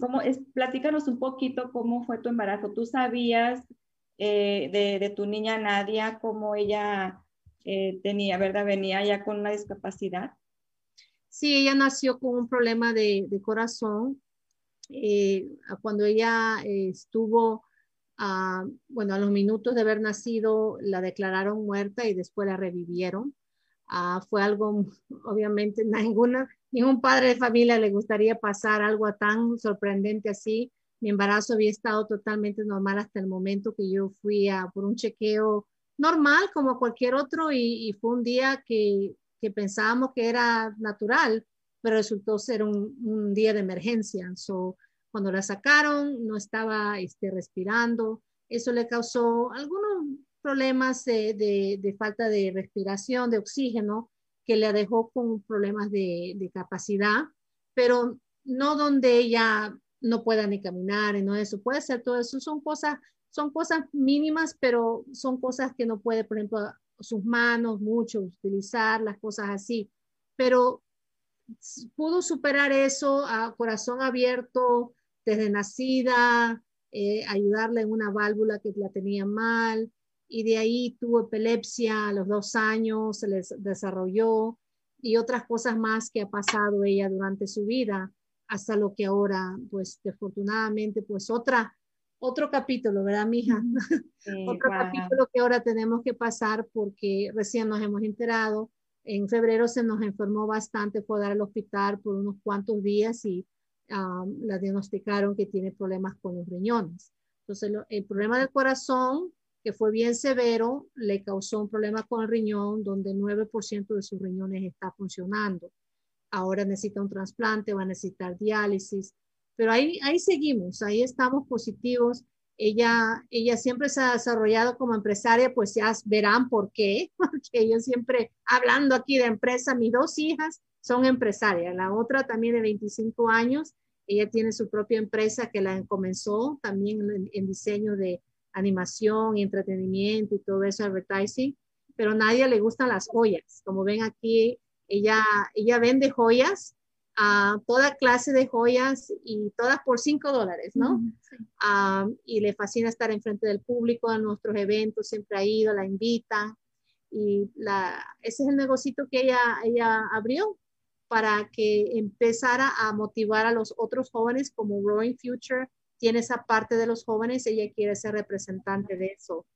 ¿cómo es? Platícanos un poquito cómo fue tu embarazo. ¿Tú sabías de, tu niña Nadia, cómo ella eh, tenía, ¿verdad? Venía ya con una discapacidad. Sí, ella nació con un problema de, de corazón. Eh, cuando ella eh, estuvo, ah, bueno, a los minutos de haber nacido, la declararon muerta y después la revivieron. Ah, fue algo, [LAUGHS] obviamente, [LAUGHS] ninguna, ningún padre de familia le gustaría pasar algo tan sorprendente así. Mi embarazo había estado totalmente normal hasta el momento que yo fui a, por un chequeo normal como cualquier otro y, y fue un día que que pensábamos que era natural, pero resultó ser un, un día de emergencia. So, cuando la sacaron, no estaba este, respirando. Eso le causó algunos problemas de, de, de, falta de respiración, de oxígeno, que le dejó con problemas de, de capacidad, pero no donde ella no pueda ni caminar y no eso. Puede ser todo eso. Son cosas, son cosas mínimas, pero son cosas que no puede, por ejemplo, sus manos mucho, utilizar las cosas así, pero pudo superar eso a corazón abierto desde nacida, eh, ayudarle en una válvula que la tenía mal, y de ahí tuvo epilepsia a los dos años, se les desarrolló, y otras cosas más que ha pasado ella durante su vida, hasta lo que ahora, pues, desafortunadamente, pues otra otro capítulo, ¿verdad, mija? Sí, [LAUGHS] otro wow. capítulo que ahora tenemos que pasar porque recién nos hemos enterado. En febrero se nos enfermó bastante, fue a dar al hospital por unos cuantos días y um, la diagnosticaron que tiene problemas con los riñones. Entonces, lo, el problema del corazón, que fue bien severo, le causó un problema con el riñón, donde 9% de sus riñones está funcionando. Ahora necesita un trasplante, va a necesitar diálisis pero ahí, ahí seguimos, ahí estamos positivos. Ella, ella siempre se ha desarrollado como empresaria, pues ya verán por qué, [LAUGHS] porque yo siempre hablando aquí de empresa, mis dos hijas son empresarias, la otra también de 25 años, ella tiene su propia empresa que la comenzó también en, diseño de animación y entretenimiento y todo eso, advertising, pero a nadie le gustan las joyas. Como ven aquí, ella, ella vende joyas a toda clase de joyas y todas por cinco dólares, ¿no? Sí. Um, y le fascina estar enfrente del público en nuestros eventos, siempre ha ido, la invita. Y la, ese es el negocito que ella, ella abrió para que empezara a motivar a los otros jóvenes como Growing Future. Tiene esa parte de los jóvenes, ella quiere ser representante de eso.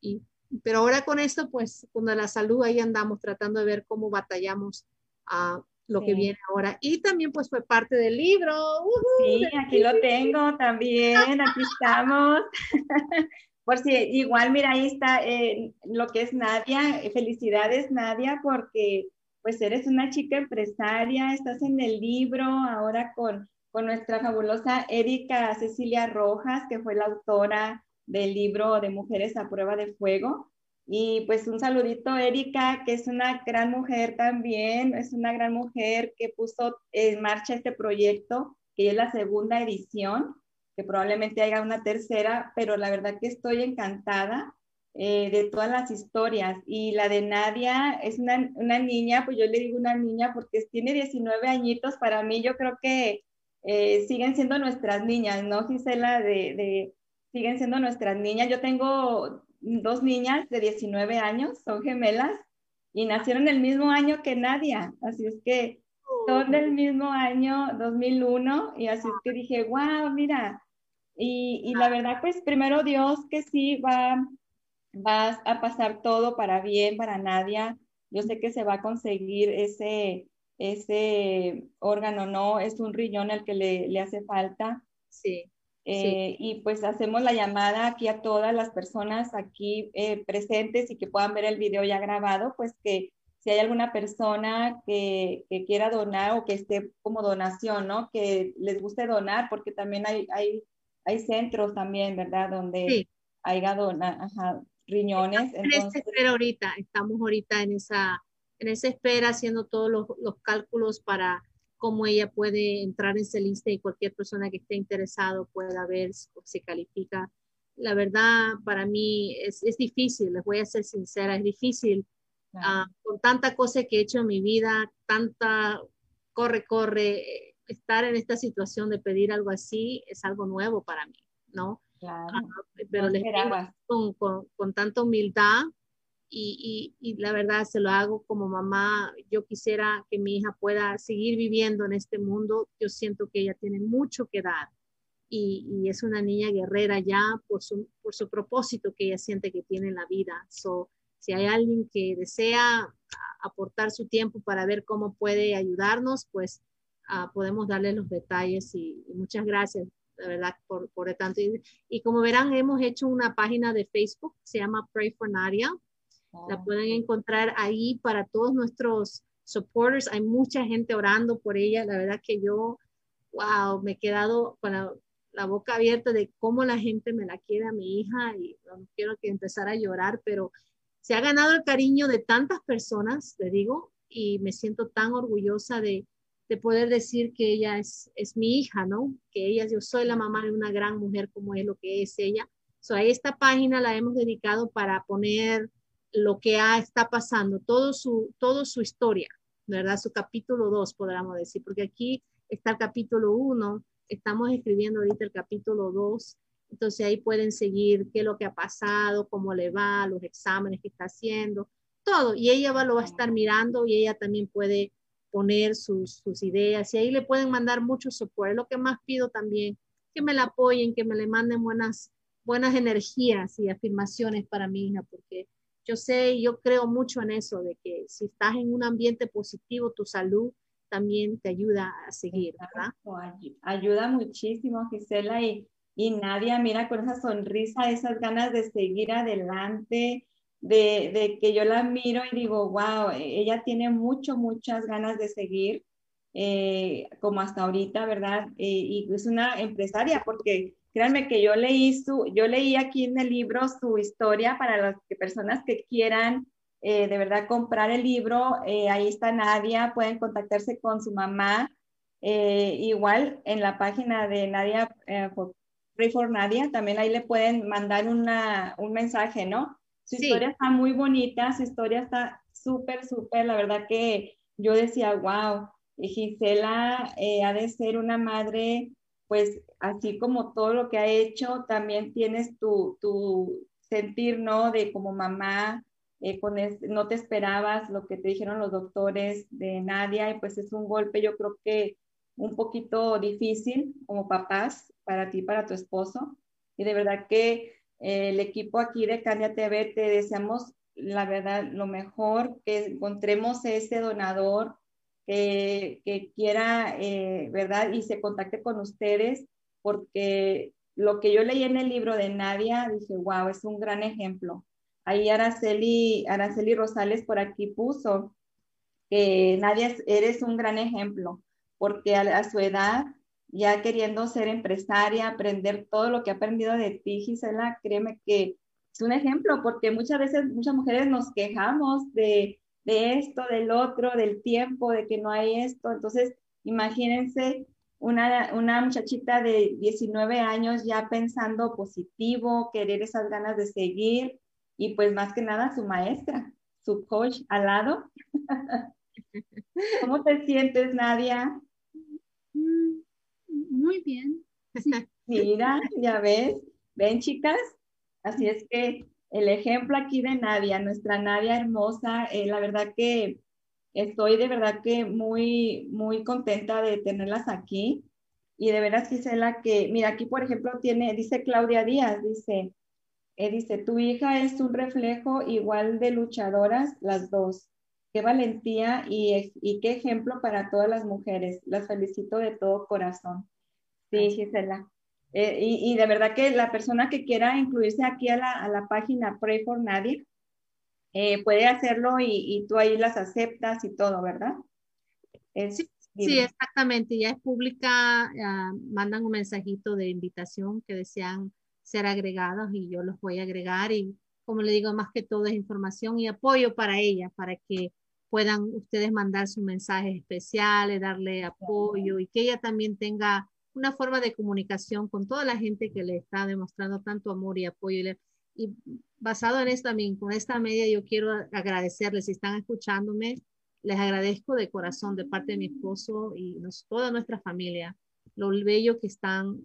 Y, pero ahora con esto, pues con la salud ahí andamos tratando de ver cómo batallamos uh, lo sí. que viene ahora. Y también pues fue parte del libro. Uh -huh, sí, aquí lo tengo también, aquí estamos. [LAUGHS] por si igual, mira, ahí está eh, lo que es Nadia. Felicidades, Nadia, porque pues eres una chica empresaria, estás en el libro ahora con, con nuestra fabulosa Erika Cecilia Rojas, que fue la autora del libro de Mujeres a Prueba de Fuego. Y pues un saludito, Erika, que es una gran mujer también, es una gran mujer que puso en marcha este proyecto, que es la segunda edición, que probablemente haya una tercera, pero la verdad que estoy encantada eh, de todas las historias. Y la de Nadia es una, una, niña, pues yo le digo una niña porque tiene 19 añitos, para mí yo creo que eh, siguen siendo nuestras niñas, ¿no, Gisela? De, de, siguen siendo nuestras niñas. Yo tengo dos niñas de 19 años, son gemelas y nacieron el mismo año que Nadia, así es que son del mismo año 2001 y así es que dije, wow, mira, y, y la verdad pues primero Dios que sí va, va a pasar todo para bien para Nadia, yo sé que se va a conseguir ese, ese órgano, ¿no? Es un riñón el que le, le hace falta. Sí. Eh, sí. Y pues hacemos la llamada aquí a todas las personas aquí eh, presentes y que puedan ver el video ya grabado, pues que si hay alguna persona que, que, quiera donar o que esté como donación, ¿no? Que les guste donar, porque también hay, hay, hay centros también, ¿verdad? Donde sí. haya dona, ajá, riñones. En entonces... espera ahorita, estamos ahorita en esa, en esa espera haciendo todos los, los cálculos para cómo ella puede entrar en esa lista y cualquier persona que esté interesado pueda ver si califica. La verdad, para mí es, es difícil, les voy a ser sincera, es difícil. Claro. Uh, con tanta cosa que he hecho en mi vida, tanta corre, corre, estar en esta situación de pedir algo así es algo nuevo para mí, ¿no? Claro. Uh, pero no les digo con, con, con, tanta humildad y, y, y, la verdad se lo hago como mamá. Yo quisiera que mi hija pueda seguir viviendo en este mundo. Yo siento que ella tiene mucho que dar y, y es una niña guerrera ya por su, por su propósito que ella siente que tiene en la vida. So, si hay alguien que desea aportar su tiempo para ver cómo puede ayudarnos, pues uh, podemos darle los detalles y, muchas gracias, de verdad, por, por tanto. Y, y, como verán, hemos hecho una página de Facebook, se llama Pray for Nadia. La pueden encontrar ahí para todos nuestros supporters. Hay mucha gente orando por ella. La verdad que yo, wow, me he quedado con la, la boca abierta de cómo la gente me la quiere a mi hija y no quiero que empezar a llorar, pero se ha ganado el cariño de tantas personas, le digo, y me siento tan orgullosa de, de poder decir que ella es, es, mi hija, ¿no? Que ella, yo soy la mamá de una gran mujer como es lo que es ella. So, a esta página la hemos dedicado para poner lo que ha, está pasando, todo su, todo su historia, ¿verdad? Su capítulo 2, podríamos decir, porque aquí está el capítulo 1, estamos escribiendo ahorita el capítulo 2, entonces ahí pueden seguir qué es lo que ha pasado, cómo le va, los exámenes que está haciendo, todo. Y ella va, lo va a estar mirando y ella también puede poner sus, sus ideas y ahí le pueden mandar mucho soporte. Lo que más pido también, que me la apoyen, que me le manden buenas, buenas energías y afirmaciones para mi hija, porque yo sé, yo creo mucho en eso, de que si estás en un ambiente positivo, tu salud también te ayuda a seguir, ¿verdad? Ayuda muchísimo, Gisela, y, y Nadia, mira con esa sonrisa, esas ganas de seguir adelante, de, de, que yo la miro y digo, wow, ella tiene mucho, muchas ganas de seguir, eh, como hasta ahorita, ¿verdad? Eh, y es una empresaria, porque Créanme que yo leí su, yo leí aquí en el libro su historia para las personas que quieran eh, de verdad comprar el libro. Eh, ahí está Nadia, pueden contactarse con su mamá. Eh, igual en la página de Nadia, Pray for Nadia, también ahí le pueden mandar una, un mensaje, ¿no? Su sí. historia está muy bonita, su historia está súper, súper, la verdad que yo decía, wow, Gisela ha de ser una madre pues así como todo lo que ha hecho, también tienes tu, tu sentir, ¿no? De como mamá, eh, con es, no te esperabas lo que te dijeron los doctores de Nadia y pues es un golpe yo creo que un poquito difícil como papás para ti, para tu esposo. Y de verdad que eh, el equipo aquí de Candia TV te deseamos la verdad lo mejor, que encontremos ese donador que, quiera, eh, ¿verdad? Y se contacte con ustedes, porque lo que yo leí en el libro de Nadia, dije, wow, es un gran ejemplo. Ahí Araceli, Araceli Rosales por aquí puso que Nadia, eres un gran ejemplo, porque a, a su edad, ya queriendo ser empresaria, aprender todo lo que ha aprendido de ti, Gisela, créeme que es un ejemplo, porque muchas veces, muchas mujeres nos quejamos de, de esto, del otro, del tiempo, de que no hay esto. Entonces, imagínense una, una muchachita de 19 años ya pensando positivo, querer esas ganas de seguir y pues más que nada su maestra, su coach al lado. [LAUGHS] ¿Cómo te sientes, Nadia? Mm, muy bien. Mira, ya ves, ven chicas, así es que el ejemplo aquí de Nadia, nuestra Nadia hermosa, eh, la verdad que estoy de verdad que muy, muy contenta de tenerlas aquí. Y de veras, Gisela, que, mira, aquí por ejemplo tiene, dice Claudia Díaz, dice, eh, dice, tu hija es un reflejo igual de luchadoras, las dos. Qué valentía y, y qué ejemplo para todas las mujeres. Las felicito de todo corazón. Sí, Gisela. Eh, y, y, de verdad que la persona que quiera incluirse aquí a la, a la página Pray for Nadia, eh, puede hacerlo y, y, tú ahí las aceptas y todo, ¿verdad? Es, sí, sí, exactamente. Ya es pública, mandan un mensajito de invitación que desean ser agregados y yo los voy a agregar y como le digo, más que todo es información y apoyo para ella, para que puedan ustedes mandar sus mensajes especiales, darle apoyo y que ella también tenga una forma de comunicación con toda la gente que le está demostrando tanto amor y apoyo. Y basado en esto también, con esta media, yo quiero agradecerles, si están escuchándome, les agradezco de corazón de parte de mi esposo y nos, toda nuestra familia, lo bello que están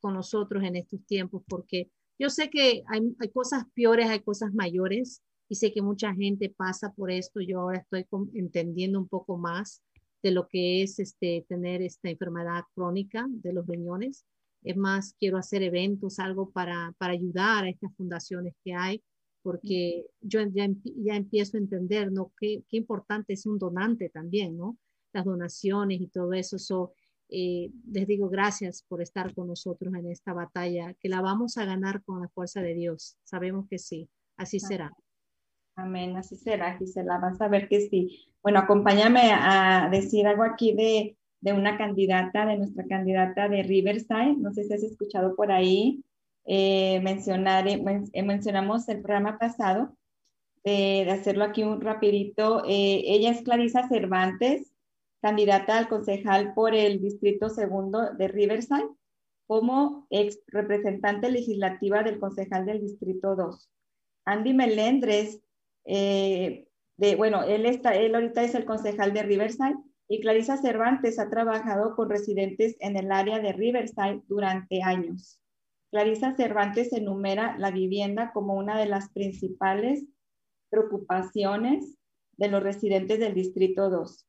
con nosotros en estos tiempos, porque yo sé que hay, hay cosas peores, hay cosas mayores, y sé que mucha gente pasa por esto. Yo ahora estoy entendiendo un poco más de lo que es este, tener esta enfermedad crónica de los riñones. Es más, quiero hacer eventos, algo para, para ayudar a estas fundaciones que hay, porque yo ya, ya empiezo a entender, ¿no? Qué, qué, importante es un donante también, ¿no? Las donaciones y todo eso. So, eh, les digo gracias por estar con nosotros en esta batalla, que la vamos a ganar con la fuerza de Dios. Sabemos que sí, así será. Amén, así será, Gisela, vas a ver que sí. Bueno, acompáñame a decir algo aquí de, de una candidata, de nuestra candidata de Riverside. No sé si has escuchado por ahí. Eh, mencionar, eh, mencionamos el programa pasado, de hacerlo aquí un rapidito. Eh, ella es Clarisa Cervantes, candidata al concejal por el Distrito Segundo de Riverside, como ex representante legislativa del concejal del Distrito 2. Andy Melendres eh, de, bueno, él, está, él ahorita es el concejal de Riverside y Clarisa Cervantes ha trabajado con residentes en el área de Riverside durante años. Clarisa Cervantes enumera la vivienda como una de las principales preocupaciones de los residentes del Distrito 2.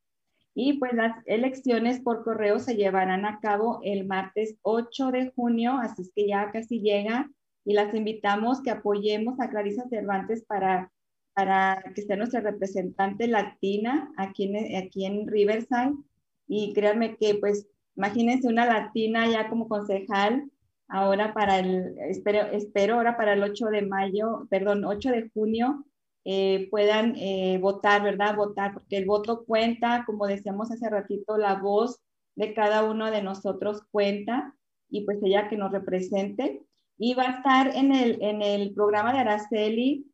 Y pues las elecciones por correo se llevarán a cabo el martes 8 de junio, así es que ya casi llega y las invitamos que apoyemos a Clarisa Cervantes para para que sea nuestra representante latina aquí en, aquí en Riverside. Y créanme que, pues, imagínense una latina ya como concejal, ahora para el, espero, espero ahora para el 8 de mayo, perdón, 8 de junio, eh, puedan eh, votar, ¿verdad? Votar, porque el voto cuenta, como decíamos hace ratito, la voz de cada uno de nosotros cuenta y pues ella que nos represente. Y va a estar en el, en el programa de Araceli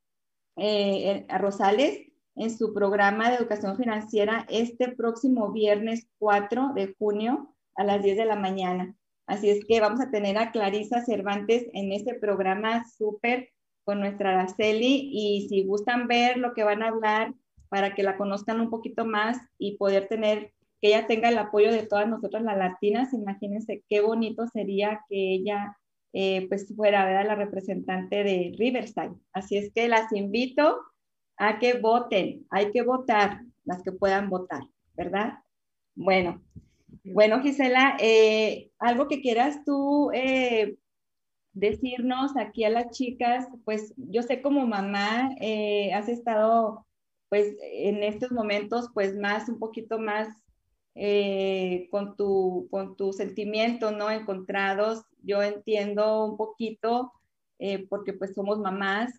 eh, a Rosales en su programa de educación financiera este próximo viernes 4 de junio a las 10 de la mañana. Así es que vamos a tener a Clarisa Cervantes en este programa súper con nuestra Araceli y si gustan ver lo que van a hablar para que la conozcan un poquito más y poder tener, que ella tenga el apoyo de todas nosotras las latinas, imagínense qué bonito sería que ella eh, pues fuera ¿verdad? la representante de Riverside. Así es que las invito a que voten, hay que votar, las que puedan votar, ¿verdad? Bueno, bueno Gisela, eh, algo que quieras tú eh, decirnos aquí a las chicas, pues yo sé como mamá has estado pues en estos momentos pues más, un poquito más con, tu, con tu sentimiento, ¿no? Encontrados yo entiendo un poquito eh, porque pues somos mamás,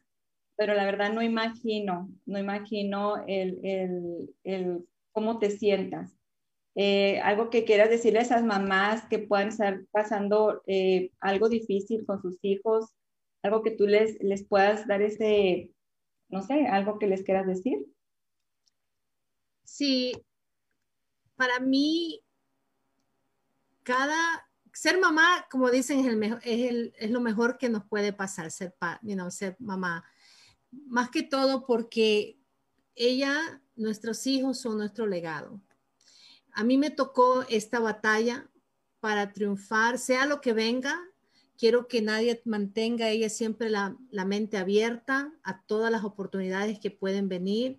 pero la verdad no imagino, no imagino el, el, el cómo te sientas. Eh, algo que quieras decirle a esas mamás que puedan estar pasando eh, algo difícil con sus hijos, algo que tú les, les puedas dar ese, no sé, algo que les quieras decir. Sí, para mí, cada ser mamá, como dicen, es, el mejor, es, lo mejor que nos puede pasar, ser, you know, ser mamá. Más que todo porque ella, nuestros hijos son nuestro legado. A mí me tocó esta batalla para triunfar, sea lo que venga. Quiero que nadie mantenga ella siempre la mente abierta a todas las oportunidades que pueden venir.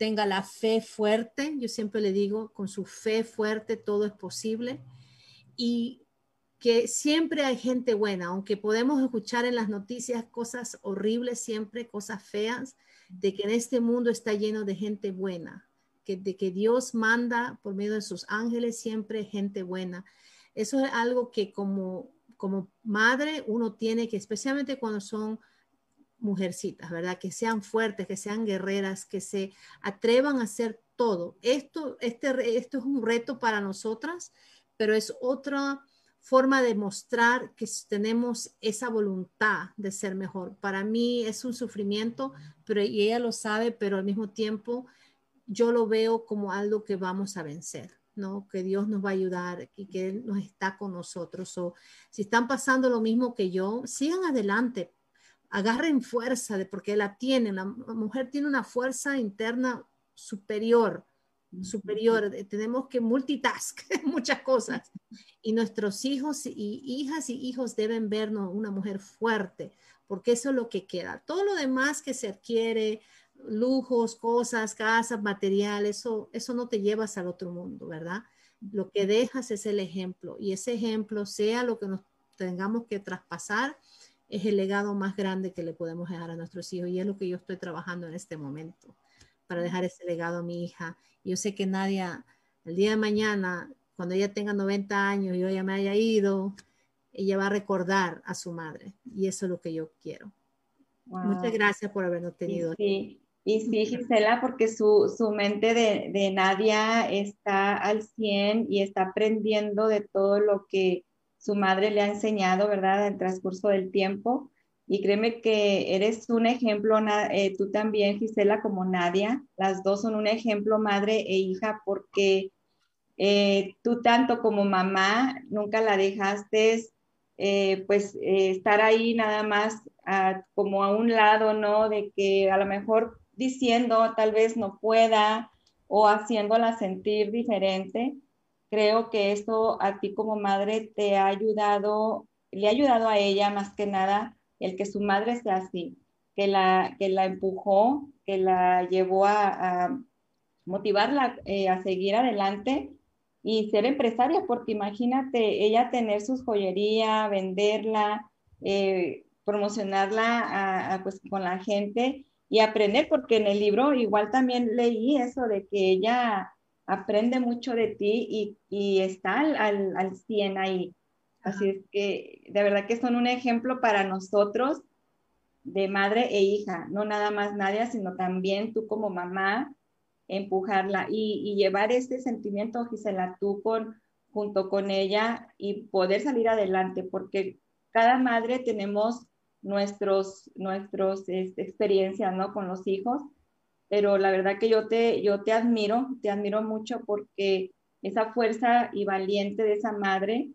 Tenga la fe fuerte. Yo siempre le digo, con su fe fuerte todo es posible. Y que siempre hay gente buena, aunque podemos escuchar en las noticias cosas horribles siempre, cosas feas, de que en este mundo está lleno de gente buena, que, de que Dios manda por medio de sus ángeles siempre gente buena. Eso es algo que como, como madre uno tiene que, especialmente cuando son mujercitas, ¿verdad? Que sean fuertes, que sean guerreras, que se atrevan a hacer todo. Esto, este, esto es un reto para nosotras, pero es otra forma de mostrar que tenemos esa voluntad de ser mejor. Para mí es un sufrimiento, pero y ella lo sabe, pero al mismo tiempo yo lo veo como algo que vamos a vencer, ¿no? Que Dios nos va a ayudar y que Él nos está con nosotros. O si están pasando lo mismo que yo, sigan adelante, agarren fuerza, de, porque la tienen, la mujer tiene una fuerza interna superior superior, tenemos que multitask [LAUGHS] muchas cosas. Y nuestros hijos y hijas y hijos deben vernos una mujer fuerte, porque eso es lo que queda. Todo lo demás que se adquiere, lujos, cosas, casas, materiales, eso, eso no te llevas al otro mundo, ¿verdad? Lo que dejas es el ejemplo y ese ejemplo, sea lo que nos tengamos que traspasar, es el legado más grande que le podemos dejar a nuestros hijos y es lo que yo estoy trabajando en este momento para dejar ese legado a mi hija. Yo sé que Nadia, el día de mañana, cuando ella tenga 90 años y yo ya me haya ido, ella va a recordar a su madre y eso es lo que yo quiero. Muchas gracias por habernos tenido. Sí, y sí, Gisela, porque su, su mente de, de, Nadia está al 100 y está aprendiendo de todo lo que su madre le ha enseñado, ¿verdad?, en el transcurso del tiempo. Y créeme que eres un ejemplo, eh, tú también, Gisela, como Nadia. Las dos son un ejemplo, madre e hija, porque eh, tú tanto como mamá nunca la dejaste, eh, pues, estar ahí nada más como a un lado, ¿no? De que a lo mejor diciendo tal vez no pueda o haciéndola sentir diferente creo que eso a ti como madre te ha ayudado, le ha ayudado a ella más que nada el que su madre sea así, que la, que la empujó, que la llevó a, motivarla eh, a seguir adelante y ser empresaria, porque imagínate ella tener sus joyería, venderla, eh, promocionarla pues, con la gente y aprender, porque en el libro igual también leí eso de que ella aprende mucho de ti y, está al, al, 100 ahí. Así es que de verdad que son un ejemplo para nosotros de madre e hija, no nada más Nadia, sino también tú como mamá, empujarla y, llevar este sentimiento, Gisela, tú con, junto con ella y poder salir adelante, porque cada madre tenemos nuestros, nuestros este, experiencias, ¿no? Con los hijos pero la verdad que yo te, yo te admiro, te admiro mucho porque esa fuerza y valiente de esa madre,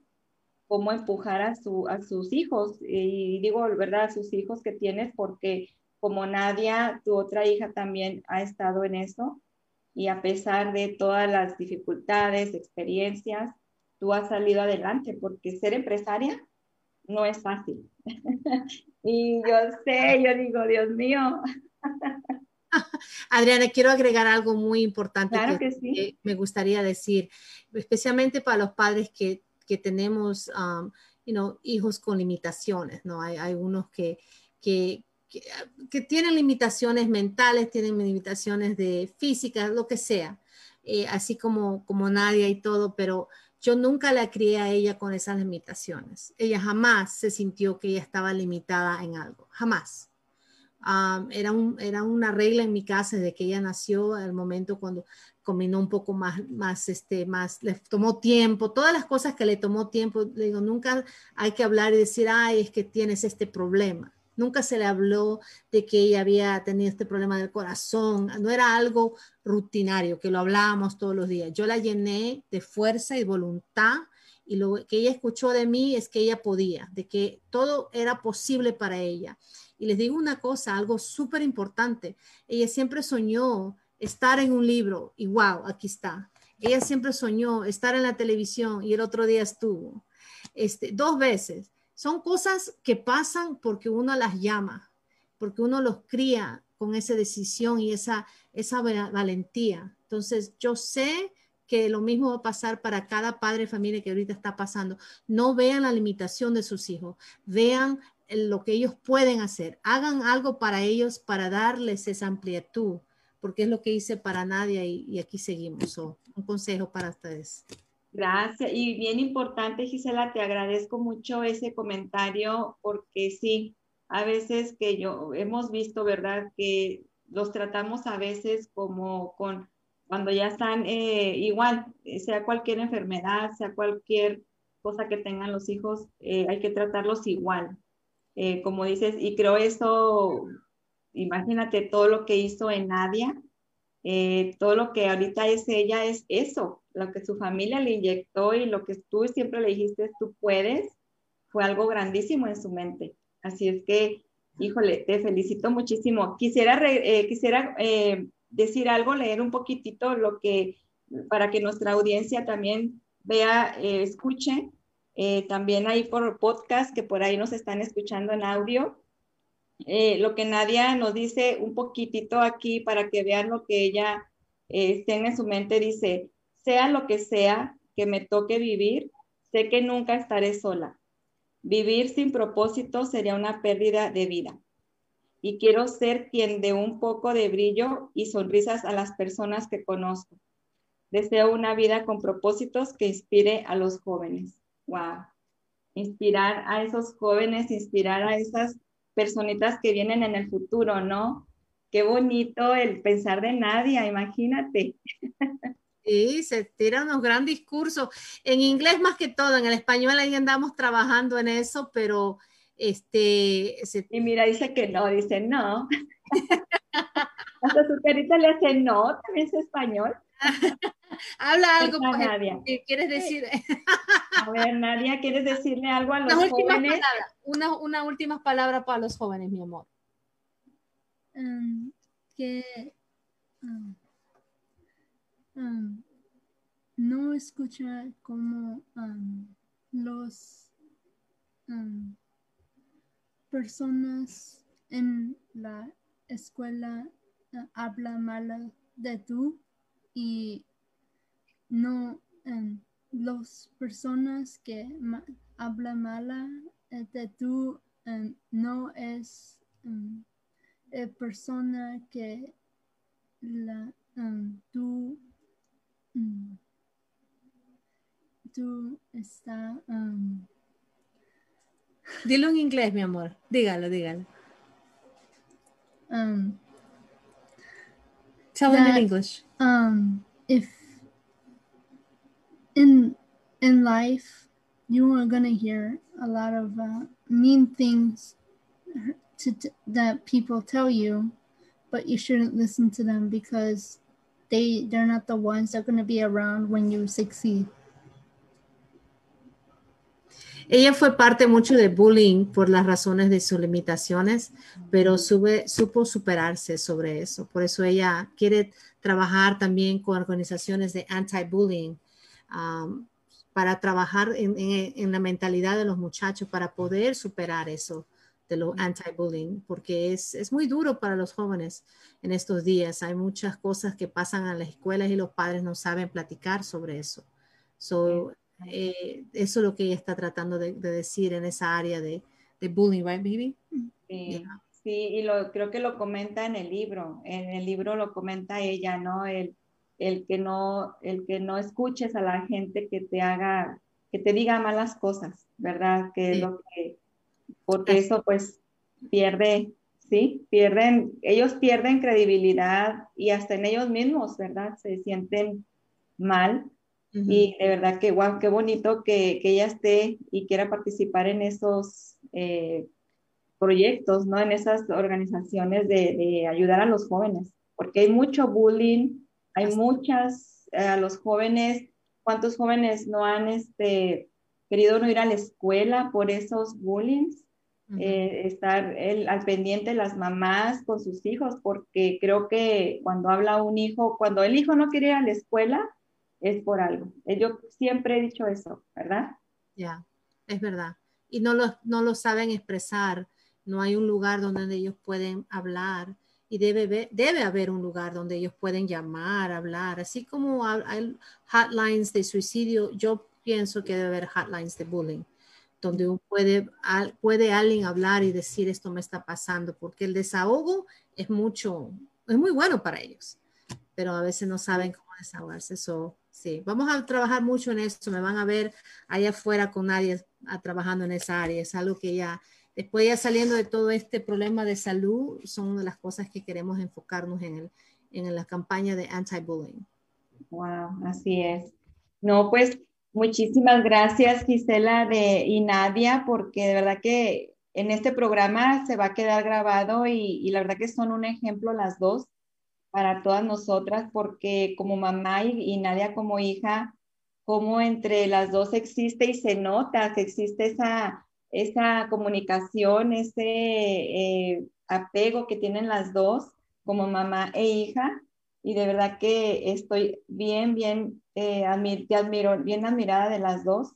cómo empujar a, su, a sus hijos, y digo, ¿verdad?, a sus hijos que tienes, porque como Nadia, tu otra hija también ha estado en eso, y a pesar de todas las dificultades, experiencias, tú has salido adelante, porque ser empresaria no es fácil. [LAUGHS] y yo sé, yo digo, Dios mío. [LAUGHS] [LAUGHS] Adriana, quiero agregar algo muy importante que, me gustaría decir, especialmente para los padres que, que tenemos um, hijos con limitaciones, ¿no? Hay, hay unos que, que, que, tienen limitaciones mentales, tienen limitaciones de física, lo que sea, eh, así como, como Nadia y todo, pero yo nunca la crié a ella con esas limitaciones. Ella jamás se sintió que ella estaba limitada en algo, jamás era, un, era una regla en mi casa desde que ella nació, al momento cuando combinó un poco más, más, este, más, le tomó tiempo, todas las cosas que le tomó tiempo, le digo, nunca hay que hablar y decir, ay, es que tienes este problema. Nunca se le habló de que ella había tenido este problema del corazón, no era algo rutinario, que lo hablábamos todos los días. Yo la llené de fuerza y voluntad y lo que ella escuchó de mí es que ella podía, de que todo era posible para ella. Y les digo una cosa, algo súper importante. Ella siempre soñó estar en un libro y wow, aquí está. Ella siempre soñó estar en la televisión y el otro día estuvo. Este, dos veces. Son cosas que pasan porque uno las llama, porque uno los cría con esa decisión y esa, esa valentía. Entonces, yo sé que lo mismo va a pasar para cada padre de familia que ahorita está pasando. No vean la limitación de sus hijos, vean lo que ellos pueden hacer. Hagan algo para ellos para darles esa amplitud, porque es lo que hice para nadie y, aquí seguimos. un consejo para ustedes. Gracias. Y bien importante, Gisela, te agradezco mucho ese comentario porque sí, a veces que yo hemos visto, ¿verdad? Que los tratamos a veces como con cuando ya están eh, igual, sea cualquier enfermedad, sea cualquier cosa que tengan los hijos, eh, hay que tratarlos igual. Eh, como dices, y creo eso, imagínate todo lo que hizo en Nadia, eh, todo lo que ahorita es ella es eso, lo que su familia le inyectó y lo que tú siempre le dijiste, tú puedes, fue algo grandísimo en su mente. Así es que, híjole, te felicito muchísimo. Quisiera, eh, quisiera decir algo, leer un poquitito lo que, para que nuestra audiencia también vea, escuche eh, también hay por podcast que por ahí nos están escuchando en audio. eh, lo que Nadia nos dice un poquitito aquí para que vean lo que ella eh, tiene en su mente, dice, sea lo que sea que me toque vivir, sé que nunca estaré sola. Vivir sin propósito sería una pérdida de vida. Y quiero ser quien dé un poco de brillo y sonrisas a las personas que conozco. Deseo una vida con propósitos que inspire a los jóvenes. Wow. Inspirar a esos jóvenes, inspirar a esas personitas que vienen en el futuro, ¿no? Qué bonito el pensar de Nadia, imagínate. Sí, se tira unos gran discursos. En inglés más que todo, en el español ahí andamos trabajando en eso, pero este... Y mira, dice que no, dice no. [LAUGHS] Hasta su carita le hace no, también es español. Habla algo, pues, Nadia. ¿qué quieres decir? a ver, Nadia, ¿quieres decirle algo a los Unas jóvenes? Una, una última palabra para los jóvenes, mi amor. Um, que um, um, no escucha como um, los um, personas en la escuela uh, habla mal de tú y no um, los personas que ma- hablan mala eh, de tú um, no es um, eh, persona que la tú tú está um, Dilo en inglés, mi amor. Dígalo, dígalo. um, Tell them in English. um if in in life you are gonna hear a lot of uh, mean things to, t- that people tell you but you shouldn't listen to them because they they're not the ones that are going to be around when you succeed Ella fue parte mucho de bullying por las razones de sus limitaciones, pero sube, supo superarse sobre eso. Por eso ella quiere trabajar también con organizaciones de anti-bullying um, para trabajar en, en- en la mentalidad de los muchachos para poder superar eso de lo anti-bullying, porque es, es muy duro para los jóvenes en estos días. Hay muchas cosas que pasan en las escuelas y los padres no saben platicar sobre eso. So, eh, eso es lo que ella está tratando de, de decir en esa área de, de bullying, right, baby? Sí, Yeah. sí, y lo, creo que lo comenta en el libro. En el libro lo comenta ella, ¿no? El, el que no, el que no escuches a la gente que te haga, que te diga malas cosas, ¿verdad? Que es lo que, porque eso pues pierde, sí, pierden, ellos pierden credibilidad y hasta en ellos mismos, ¿verdad? Se sienten mal. Ujú. Y de verdad que, guau, qué bonito que, que ella esté y quiera participar en esos eh, proyectos, ¿no? En esas organizaciones de, de ayudar a los jóvenes, porque hay mucho bullying, hay Así. muchas, eh, a los jóvenes, ¿cuántos jóvenes no han este, querido no ir a la escuela por esos bullyings? Ujú. eh, estar el- al pendiente las mamás con sus hijos, porque creo que cuando habla un hijo, cuando el hijo no quiere ir a la escuela, es por algo. Eh, Yo siempre he dicho eso, ¿verdad? Ya, es verdad. Y no lo, no lo saben expresar. No hay un lugar donde ellos pueden hablar y debe, debe haber un lugar donde ellos pueden llamar, hablar. Así como ha- hay hotlines de suicidio, yo pienso que debe haber hotlines de bullying, donde puede, puede alguien hablar y decir esto me está pasando, porque el desahogo es mucho, es muy bueno para ellos, pero a veces no saben cómo desahogarse. So, sí, vamos a trabajar mucho en esto. Me van a ver allá afuera con nadie trabajando en esa área. Es algo que ya, después ya saliendo de todo este problema de salud, son una de las cosas que queremos enfocarnos en, el, en la campaña de anti-bullying. Wow, así es. No, pues muchísimas gracias Gisela de, y Nadia, porque de verdad que en este programa se va a quedar grabado y, y la verdad que son un ejemplo las dos para todas nosotras, porque como mamá y, y Nadia como hija, como entre las dos existe y se nota que existe esa, esa comunicación, ese eh, apego que tienen las dos como mamá e hija y de verdad que estoy bien, bien, eh, admi- te admiro, bien admirada de las dos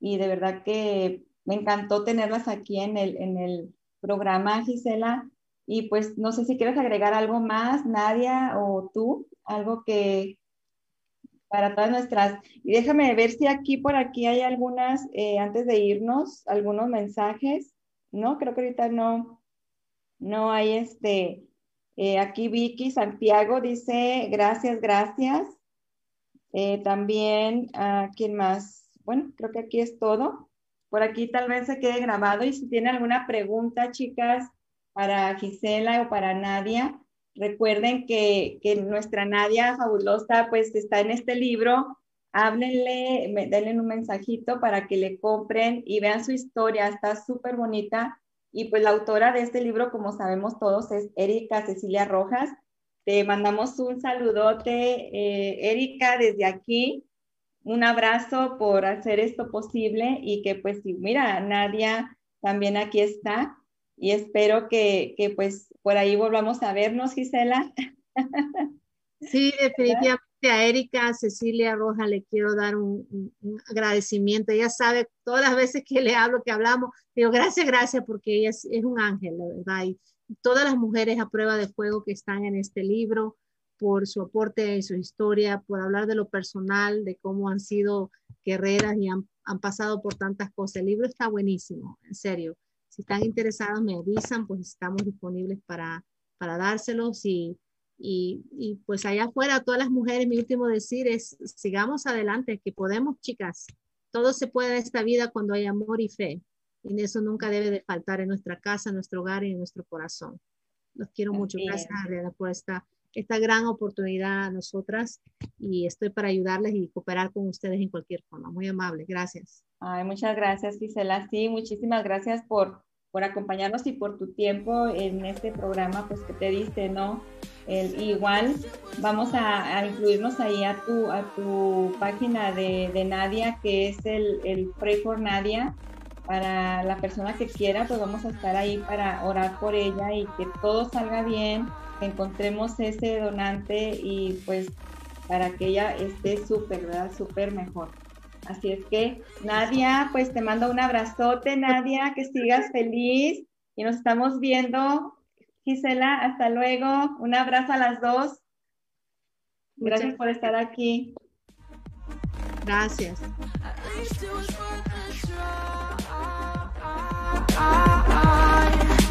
y de verdad que me encantó tenerlas aquí en el, en el, programa, Gisela. Y pues no sé si quieres agregar algo más, Nadia o tú, algo que para todas nuestras. Y déjame ver si aquí por aquí hay algunas, eh, antes de irnos, algunos mensajes. No, creo que ahorita no, no hay este. Eh, aquí Vicky Santiago dice, gracias, gracias. Eh, también, uh, ¿quién más? Bueno, creo que aquí es todo. Por aquí tal vez se quede grabado y si tienen alguna pregunta, chicas, para Gisela o para Nadia, recuerden que, que nuestra Nadia fabulosa pues está en este libro. Háblenle, denle un mensajito para que le compren y vean su historia, está súper bonita. Y pues la autora de este libro, como sabemos todos, es Erika Cecilia Rojas. Te mandamos un saludote, eh, Erika, desde aquí. Un abrazo por hacer esto posible y que pues, mira, Nadia también aquí está y espero que, que pues por ahí volvamos a vernos, Gisela. Sí, definitivamente a Erika, a Cecilia Roja le quiero dar un, agradecimiento. Ella sabe todas las veces que le hablo, que hablamos, digo gracias, gracias, porque ella es, es un ángel, la verdad. Y todas las mujeres a prueba de fuego que están en este libro, por su aporte y su historia, por hablar de lo personal, de cómo han sido guerreras y han, han pasado por tantas cosas. El libro está buenísimo, en serio. Si están interesados, me avisan, pues estamos disponibles para, para dárselos y, y, y, pues allá afuera, todas las mujeres, mi último decir es, sigamos adelante, que podemos, chicas. Todo se puede en esta vida cuando hay amor y fe. Y eso nunca debe de faltar en nuestra casa, en nuestro hogar y en nuestro corazón. Los quiero mucho. Gracias, Adriana, por esta esta gran oportunidad a nosotras y estoy para ayudarles y cooperar con ustedes en cualquier forma. Muy amable, gracias. Ay, muchas gracias, Gisela. Sí, muchísimas gracias por, por acompañarnos y por tu tiempo en este programa, pues que te diste, ¿no? El, igual vamos a, incluirnos ahí a tu, a tu página de, de Nadia, que es el, el Pray for Nadia. Para la persona que quiera, pues vamos a estar ahí para orar por ella y que todo salga bien, encontremos ese donante y pues para que ella esté súper, ¿verdad? Súper mejor. Así es que, Nadia, pues te mando un abrazote, Nadia, que sigas feliz y nos estamos viendo. Gisela, hasta luego. Un abrazo a las dos. Gracias por estar aquí. Gracias. I,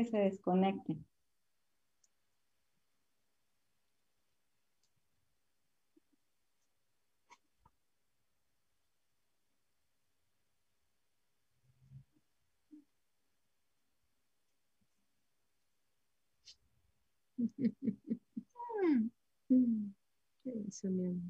que se desconecten. [LAUGHS] Eso, mi amor.